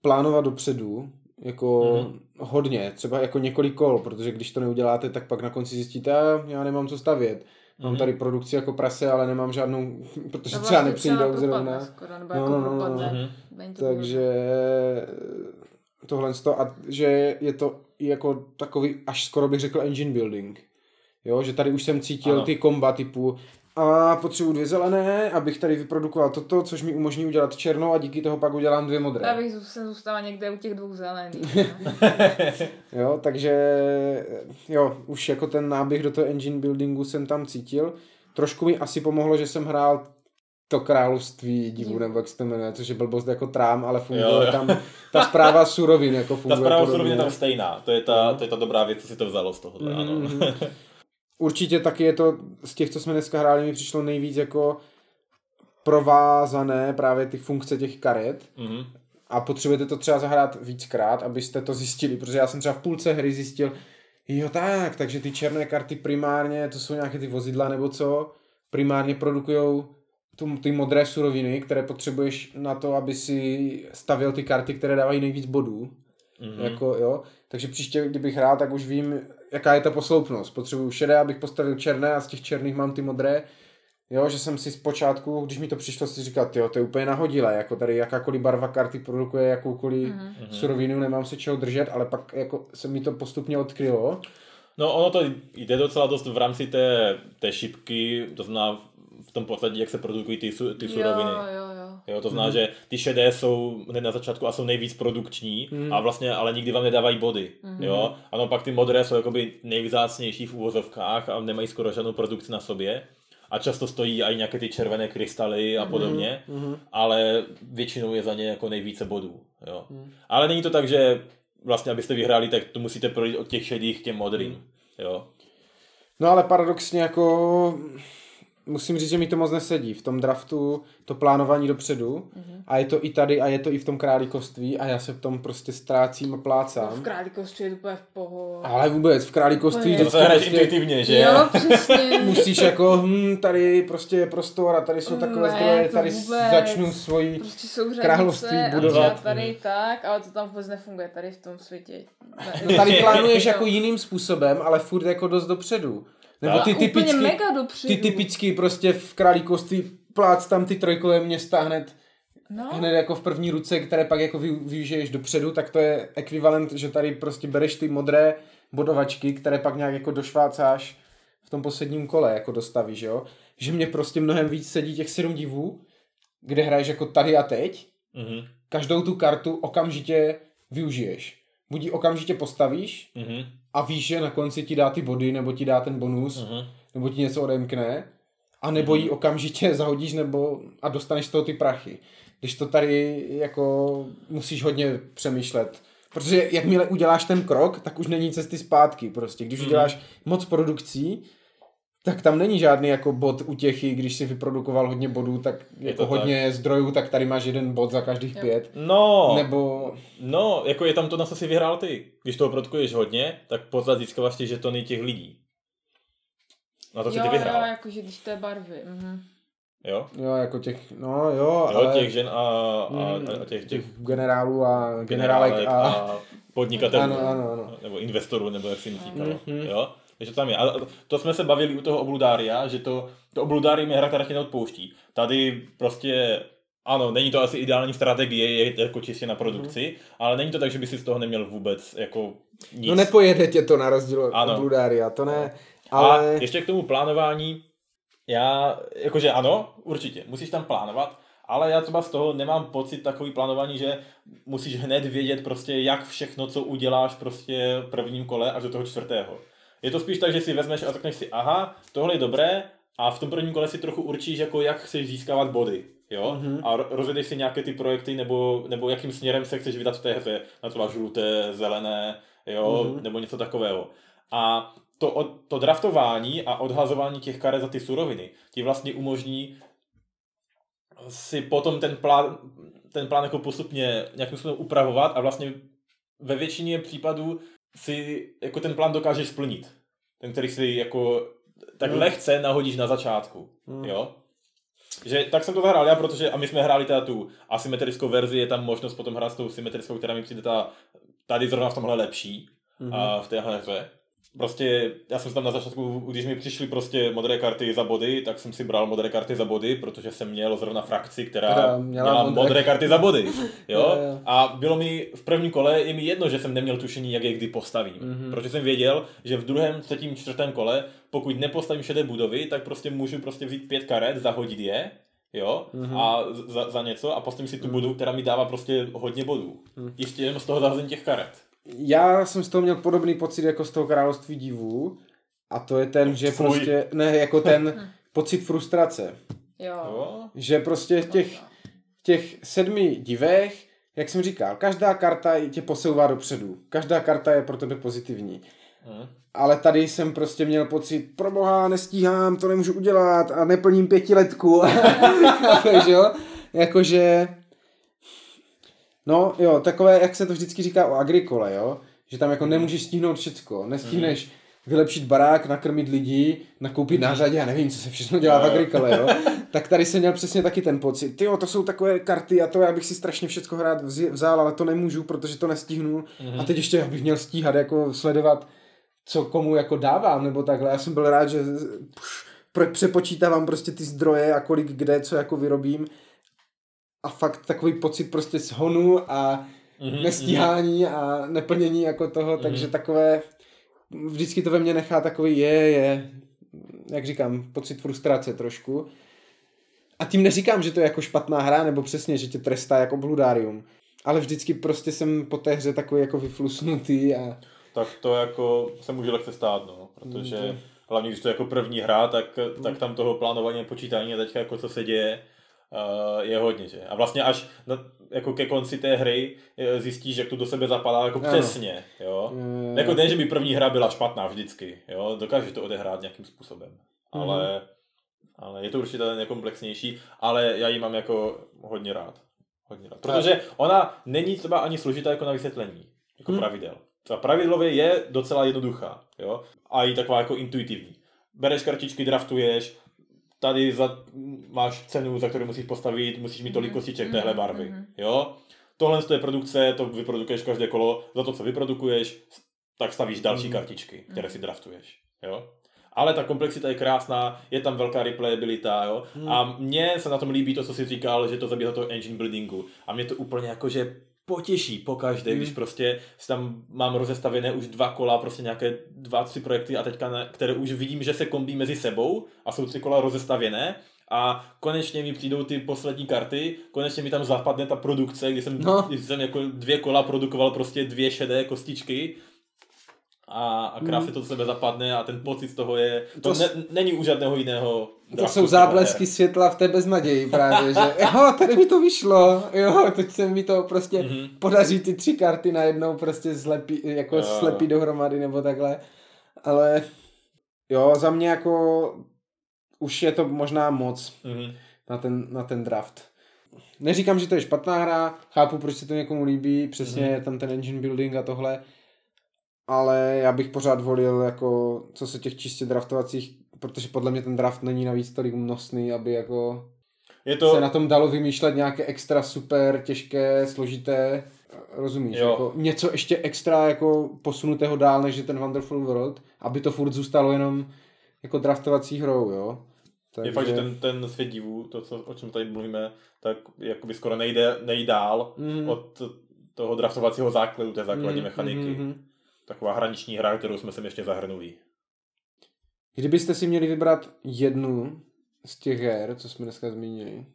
plánovat dopředu, jako Mhm. hodně, třeba jako několik kol, protože když to neuděláte, tak pak na konci zjistíte, já nemám co stavět. Mám Mhm. tady produkci jako prase, ale nemám žádnou, protože To třeba vlastně nepřijdou zrovna. Skoro, nebo No, jako no, no, no. Mhm. To Takže tohle a že je to i jako takový, až skoro bych řekl engine building. Jo, že tady už jsem cítil ano. ty komba typu a potřebuji dvě zelené, abych tady vyprodukoval toto, což mi umožní udělat černou a díky toho pak udělám dvě modré. Abych se zůstala někde u těch dvou zelených. jo, takže jo, už jako ten náběh do toho engine buildingu jsem tam cítil. Trošku mi asi pomohlo, že jsem hrál to království divu, nebo jak se to jmenuje, což je blbost jako trám, ale funguje jo, jo. tam ta zpráva surovin, jako funguje Ta zpráva surovin je tam stejná, to je ta, to je ta dobrá věc, co si to vzalo z toho. Mm-hmm. ano. Určitě taky je to, z těch, co jsme dneska hráli, mi přišlo nejvíc jako provázané právě ty funkce těch karet. Mm-hmm. A potřebujete to třeba zahrát víckrát, abyste to zjistili, protože já jsem třeba v půlce hry zjistil, jo tak, takže ty černé karty primárně, to jsou nějaké ty vozidla nebo co, primárně produkují ty modré suroviny, které potřebuješ na to, aby si stavěl ty karty, které dávají nejvíc bodů. Mm-hmm. Jako, jo. Takže příště, kdybych hrál, tak už vím, jaká je ta posloupnost. Potřebuju šedé, abych postavil černé a z těch černých mám ty modré. Jo, že jsem si zpočátku, když mi to přišlo, si říkal, jo, to je úplně nahodilé, jako tady jakákoliv barva karty produkuje jakoukoliv mm-hmm. surovinu, nemám se čeho držet, ale pak jako se mi to postupně odkrylo. No ono to jde docela dost v rámci té, té šipky, to znamená v tom podstatě, jak se produkují ty, ty suroviny. Jo, jo, jo. to znamená, mm. že ty šedé jsou hned na začátku a jsou nejvíc produkční mm. a vlastně ale nikdy vám nedávají body. Mm. Jo? Ano, pak ty modré jsou jakoby nejvzácnější v úvozovkách a nemají skoro žádnou produkci na sobě. A často stojí i nějaké ty červené krystaly a mhm, podobně, mm. ale většinou je za ně jako nejvíce bodů. Jo? Mm. Ale není to tak, že vlastně abyste vyhráli, tak to musíte projít od těch šedých k těm modrým. Mm. Jo? No ale paradoxně jako musím říct, že mi to moc nesedí. V tom draftu to plánování dopředu mm-hmm. a je to i tady a je to i v tom králíkoství a já se v tom prostě ztrácím a plácám. No v králíkoství je to úplně v pohodě. Ale vůbec, v králíkoství to se prostě, intuitivně, že? Jo, přesně. Musíš jako, hm, tady prostě je prostor a tady jsou takové ne, zdroje, tady vůbec. začnu svoji prostě království budovat. tady tak, ale to tam vůbec nefunguje, tady v tom světě. No tady plánuješ jako jiným způsobem, ale furt jako dost dopředu. Nebo ty typický, mega dopředu. ty typický prostě v králíkoství plác tam ty trojkové města hned, no. hned jako v první ruce, které pak jako využiješ dopředu, tak to je ekvivalent, že tady prostě bereš ty modré bodovačky, které pak nějak jako došvácáš v tom posledním kole jako dostavíš, jo. Že mě prostě mnohem víc sedí těch sedm divů, kde hraješ jako tady a teď. Mm-hmm. Každou tu kartu okamžitě využiješ. Buď ji okamžitě postavíš, mm-hmm a víš, že na konci ti dá ty body, nebo ti dá ten bonus, uh-huh. nebo ti něco odemkne, a nebo ji okamžitě zahodíš nebo a dostaneš z toho ty prachy. Když to tady jako musíš hodně přemýšlet. Protože jakmile uděláš ten krok, tak už není cesty zpátky prostě. Když uh-huh. uděláš moc produkcí, tak tam není žádný jako bod útěchy, když si vyprodukoval hodně bodů, tak je jako hodně tak. zdrojů, tak tady máš jeden bod za každých pět. No, Nebo... no, jako je tam to, na co si vyhrál ty. Když toho produkuješ hodně, tak pořád získáváš ty žetony těch lidí. Na to jo, si ty vyhrál. Jo, jakože když to je barvy. Mhm. Jo? Jo, jako těch, no jo, jo ale... těch žen a, a, a těch, těch, generálů a generálek a... a podnikatelů. Ano, ano, ano. Nebo investorů, nebo jak si mi říkalo. Mm-hmm. Jo? To tam je. A to jsme se bavili u toho obludária, že to, to obludárium je hra, která tě neodpouští. Tady prostě ano, není to asi ideální strategie, je jako čistě na produkci, mm. ale není to tak, že by si z toho neměl vůbec jako nic. No nepojede tě to na rozdíl od obludária, to ne. Ale... A ještě k tomu plánování, já, jakože ano, určitě, musíš tam plánovat, ale já třeba z toho nemám pocit takový plánování, že musíš hned vědět prostě, jak všechno, co uděláš prostě prvním kole až do toho čtvrtého. Je to spíš tak, že si vezmeš a řekneš si, aha, tohle je dobré a v tom prvním kole si trochu určíš, jako jak chceš získávat body. Jo? Mm-hmm. A rozjedeš si nějaké ty projekty, nebo, nebo jakým směrem se chceš vydat v té hře. Na třeba žluté, zelené, jo? Mm-hmm. nebo něco takového. A to, to draftování a odhazování těch karet za ty suroviny ti vlastně umožní si potom ten plán, ten plán jako postupně nějakým způsobem upravovat a vlastně ve většině případů si jako ten plán dokážeš splnit. Ten, který si jako tak mm. lehce nahodíš na začátku. Mm. Jo? Že tak jsem to zahrál já, protože a my jsme hráli teda tu asymetrickou verzi, je tam možnost potom hrát s tou symetrickou, která mi přijde ta, tady zrovna v tomhle lepší mm. a v téhle hře. Prostě já jsem tam na začátku, když mi přišly prostě modré karty za body, tak jsem si bral modré karty za body, protože jsem měl zrovna frakci, která, Která měla, měla modré... modré karty za body. Jo? Jo, jo. A bylo mi v prvním kole je mi jedno, že jsem neměl tušení, jak je kdy postavím. Mm-hmm. Protože jsem věděl, že v druhém, třetím, čtvrtém kole, pokud nepostavím šedé budovy, tak prostě můžu prostě vzít pět karet, zahodit je, jo, mm-hmm. a za, za něco a postavím si tu budovu, která mi dává prostě hodně bodů. Mm. Ještě jenom z toho zahození těch karet. Já jsem z toho měl podobný pocit jako z toho království divů a to je ten, že Fuj. prostě, ne, jako ten pocit frustrace. Jo. Že prostě v těch, v těch sedmi divech, jak jsem říkal, každá karta tě posouvá dopředu. Každá karta je pro tebe pozitivní. Mm. Ale tady jsem prostě měl pocit, pro boha, nestíhám, to nemůžu udělat a neplním pětiletku. Chápeš, jo? Jakože, no jo, takové, jak se to vždycky říká o agrikole, jo? Že tam jako nemůžeš stihnout všecko. Nestihneš vylepšit barák, nakrmit lidi, nakoupit nářadí, já nevím, co se všechno dělá v agrikole, jo? Tak tady jsem měl přesně taky ten pocit. Ty to jsou takové karty a to já bych si strašně všecko hrát vzal, ale to nemůžu, protože to nestihnu. A teď ještě já bych měl stíhat, jako sledovat co komu jako dávám, nebo takhle. Já jsem byl rád, že pš, přepočítávám prostě ty zdroje a kolik kde, co jako vyrobím. A fakt takový pocit prostě shonu a Mhm, nestíhání a neplnění jako toho, takže takové, vždycky to ve mně nechá takový je, je, jak říkám, pocit frustrace trošku. A tím neříkám, že to je jako špatná hra, nebo přesně, že tě trestá jako bludárium. Ale vždycky prostě jsem po té hře takový jako vyflusnutý a Tak to jako se může lehce stát, no, protože Mm, hlavně když to je jako první hra, tak, tak tam toho plánování počítání a teďka jako co se děje, je hodně, že? A vlastně až na, jako ke konci té hry eh, zjistíš, jak to do sebe zapadá jako Ano. přesně, jo? Jo. Jako ne, že by první hra byla špatná vždycky, jo? Dokáže to odehrát nějakým způsobem, ale, ale je to určitě ten komplexnější, ale já ji mám jako hodně rád. Hodně rád. Protože ona není třeba ani složitá jako na vysvětlení, jako Hmm. pravidel. Ta pravidlově je docela jednoduchá, jo? A i taková jako intuitivní. Bereš kartičky, draftuješ, tady za, máš cenu, za kterou musíš postavit, musíš mít tolik Mhm. kostiček Mhm, téhle barvy, mhm. jo? Tohle je produkce, to vyprodukuješ každé kolo, za to, co vyprodukuješ, tak stavíš další Mhm. kartičky, které si draftuješ, jo? Ale ta komplexita je krásná, je tam velká replayabilita, jo? A mně se na tom líbí to, co jsi říkal, že to zabíhá toho engine buildingu. A mě to úplně jakože potěší pokaždé, Hmm. když prostě tam mám rozestavěné už dva kola, prostě nějaké dva, tři projekty a teďka, ne, které už vidím, že se kombí mezi sebou a jsou tři kola rozestavěné a konečně mi přijdou ty poslední karty, konečně mi tam zapadne ta produkce, kdy jsem, No. kdy jsem jako dvě kola produkoval prostě dvě šedé kostičky a, a krásně to do sebe zapadne a ten pocit z toho je, to, To ne, není u žádného jiného To jsou záblesky světla v té beznaději právě, že jo, tady mi to vyšlo, jo, teď se mi to prostě Mhm. podaří ty tři karty najednou prostě zlepí, jako Jo. slepí dohromady nebo takhle, ale jo, za mě jako už je to možná moc Mhm. na ten, na ten draft. Neříkám, že to je špatná hra, chápu, proč se to někomu líbí, přesně Mhm. je tam ten engine building a tohle, ale já bych pořád volil jako, co se těch čistě draftovacích, protože podle mě ten draft není navíc tolik množný, aby jako Je to... se na tom dalo vymýšlet nějaké extra super těžké, složité, rozumíš, Jo. jako něco ještě extra jako posunutého dál, než je ten Wonderful World, aby to furt zůstalo jenom jako draftovací hrou, jo. je fakt, že ten, ten svět divů, to, co, o čem tady mluvíme, tak jakoby skoro nejde, nejde dál Mhm. od toho draftovacího základu, té základní Mhm, mechaniky. mhm, mhm. Taková hraniční hra, kterou jsme sem ještě zahrnuli. Kdybyste si měli vybrat jednu z těch her, co jsme dneska zmínili,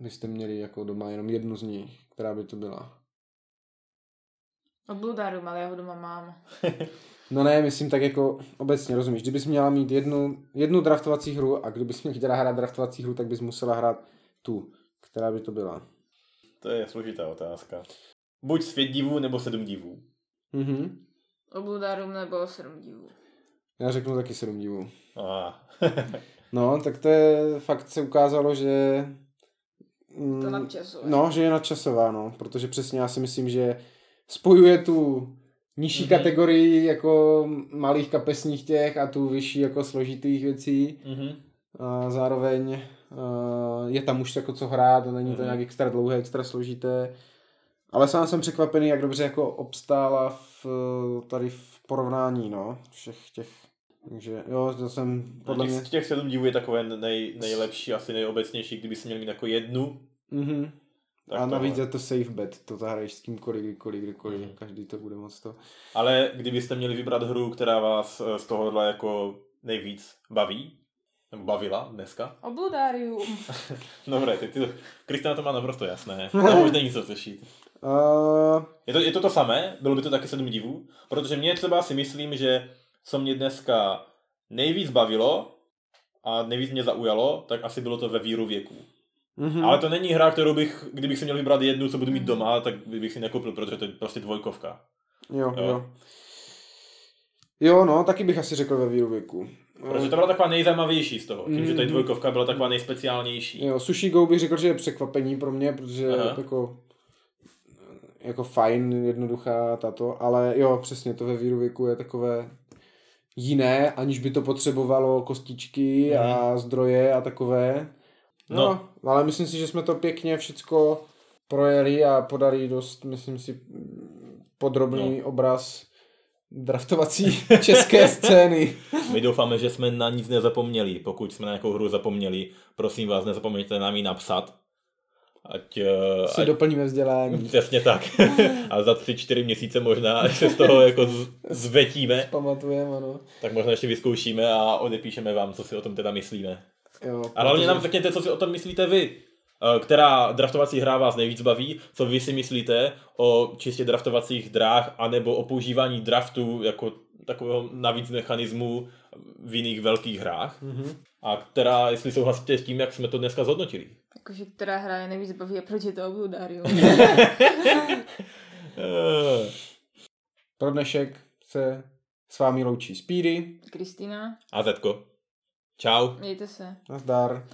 byste měli jako doma jenom jednu z nich, která by to byla? Od Bludarum, ale já ho doma mám. No ne, myslím tak jako obecně, rozumíš, kdybys měla mít jednu, jednu draftovací hru a kdybys měla chtěla hrát draftovací hru, tak bys musela hrát tu, která by to byla. To je složitá otázka. Buď svět divů, nebo sedm divů. Mhm. Od Bludarum nebo Sedm divů. Já řeknu taky sedm divů. Ah. No, tak to je, fakt se ukázalo, že... mm, To nadčasuje. No, že je nadčasová, no, protože přesně já si myslím, že spojuje tu nižší Mhm. mm-hmm. kategorii jako malých kapesních těch a tu vyšší jako složitých věcí. mhm. A zároveň uh, je tam už jako co hrát, a není to Mhm. nějak extra dlouhé, extra složité. Ale sám jsem překvapený, jak dobře jako obstála v tady v porovnání, no, všech těch, takže jo, to jsem podle těch, mě... těch sedm divů je takové nej, nejlepší, asi nejobecnější, kdyby si měl mít jako jednu. Mhm. Tak a navíc tohle. je to safe bet, to zahraješ s kýmkoliv, kdykoliv, kdykoliv, Mhm. každý to bude moc to. Ale kdybyste měli vybrat hru, která vás eh, z tohohle jako nejvíc baví, nebo bavila dneska. Obludárium. Dobré, ty, ty, Kristina to má naprosto jasné. Tam už není co řešit. Uh, Je to, je to to samé, bylo by to taky sedm divů, protože mě třeba si myslím, že co mě dneska nejvíc bavilo a nejvíc mě zaujalo, tak asi bylo to ve víru věků. mhm. Ale to není hra, kterou bych, kdybych si měl vybrat jednu, co budu mít doma, tak bych si nekoupil, protože to je prostě dvojkovka. Jo, Jo. jo. Jo, no, taky bych asi řekl ve víru věku. Protože to byla taková nejzajímavější z toho. Tím, že tady Mhm. dvojkovka byla taková nejspeciálnější. Jo, Sushi Go bych řekl, že je překvapení pro mě, protože Aha. jako, jako fajn, jednoduchá tato, ale jo, přesně to ve víru věku je takové jiné, aniž by to potřebovalo kostičky a zdroje a takové. No, no, ale myslím si, že jsme to pěkně všecko projeli a podali dost, myslím si, podrobný no. obraz draftovací české scény. My doufáme, že jsme na nic nezapomněli. Pokud jsme na nějakou hru zapomněli, prosím vás, nezapomeňte nám ji napsat. Ať, eh, Si ať doplníme vzdělání. Přesně tak. a za tři, čtyři měsíce možná, až se z toho jako z- zvetíme, Pamatujeme, ano. tak možná ještě vyzkoušíme a odepíšeme vám, co si o tom teda myslíme. Jo, A hlavně protože- nám řekněte, co si o tom myslíte vy. Eh, Která draftovací hra vás nejvíc baví, co vy si myslíte o čistě draftovacích drách, anebo o používání draftu jako takového navíc mechanismu v jiných velkých hrách. Mhm. A která, jestli souhlasíte s tím, jak jsme to dneska zhodnotili. Jakože která hra je nejvíc baví a proč je to Obludárium. Eh, Pro dnešek se s vámi loučí Speedy. Kristýna, A Zetko. Čau. mějte se. Nazdar.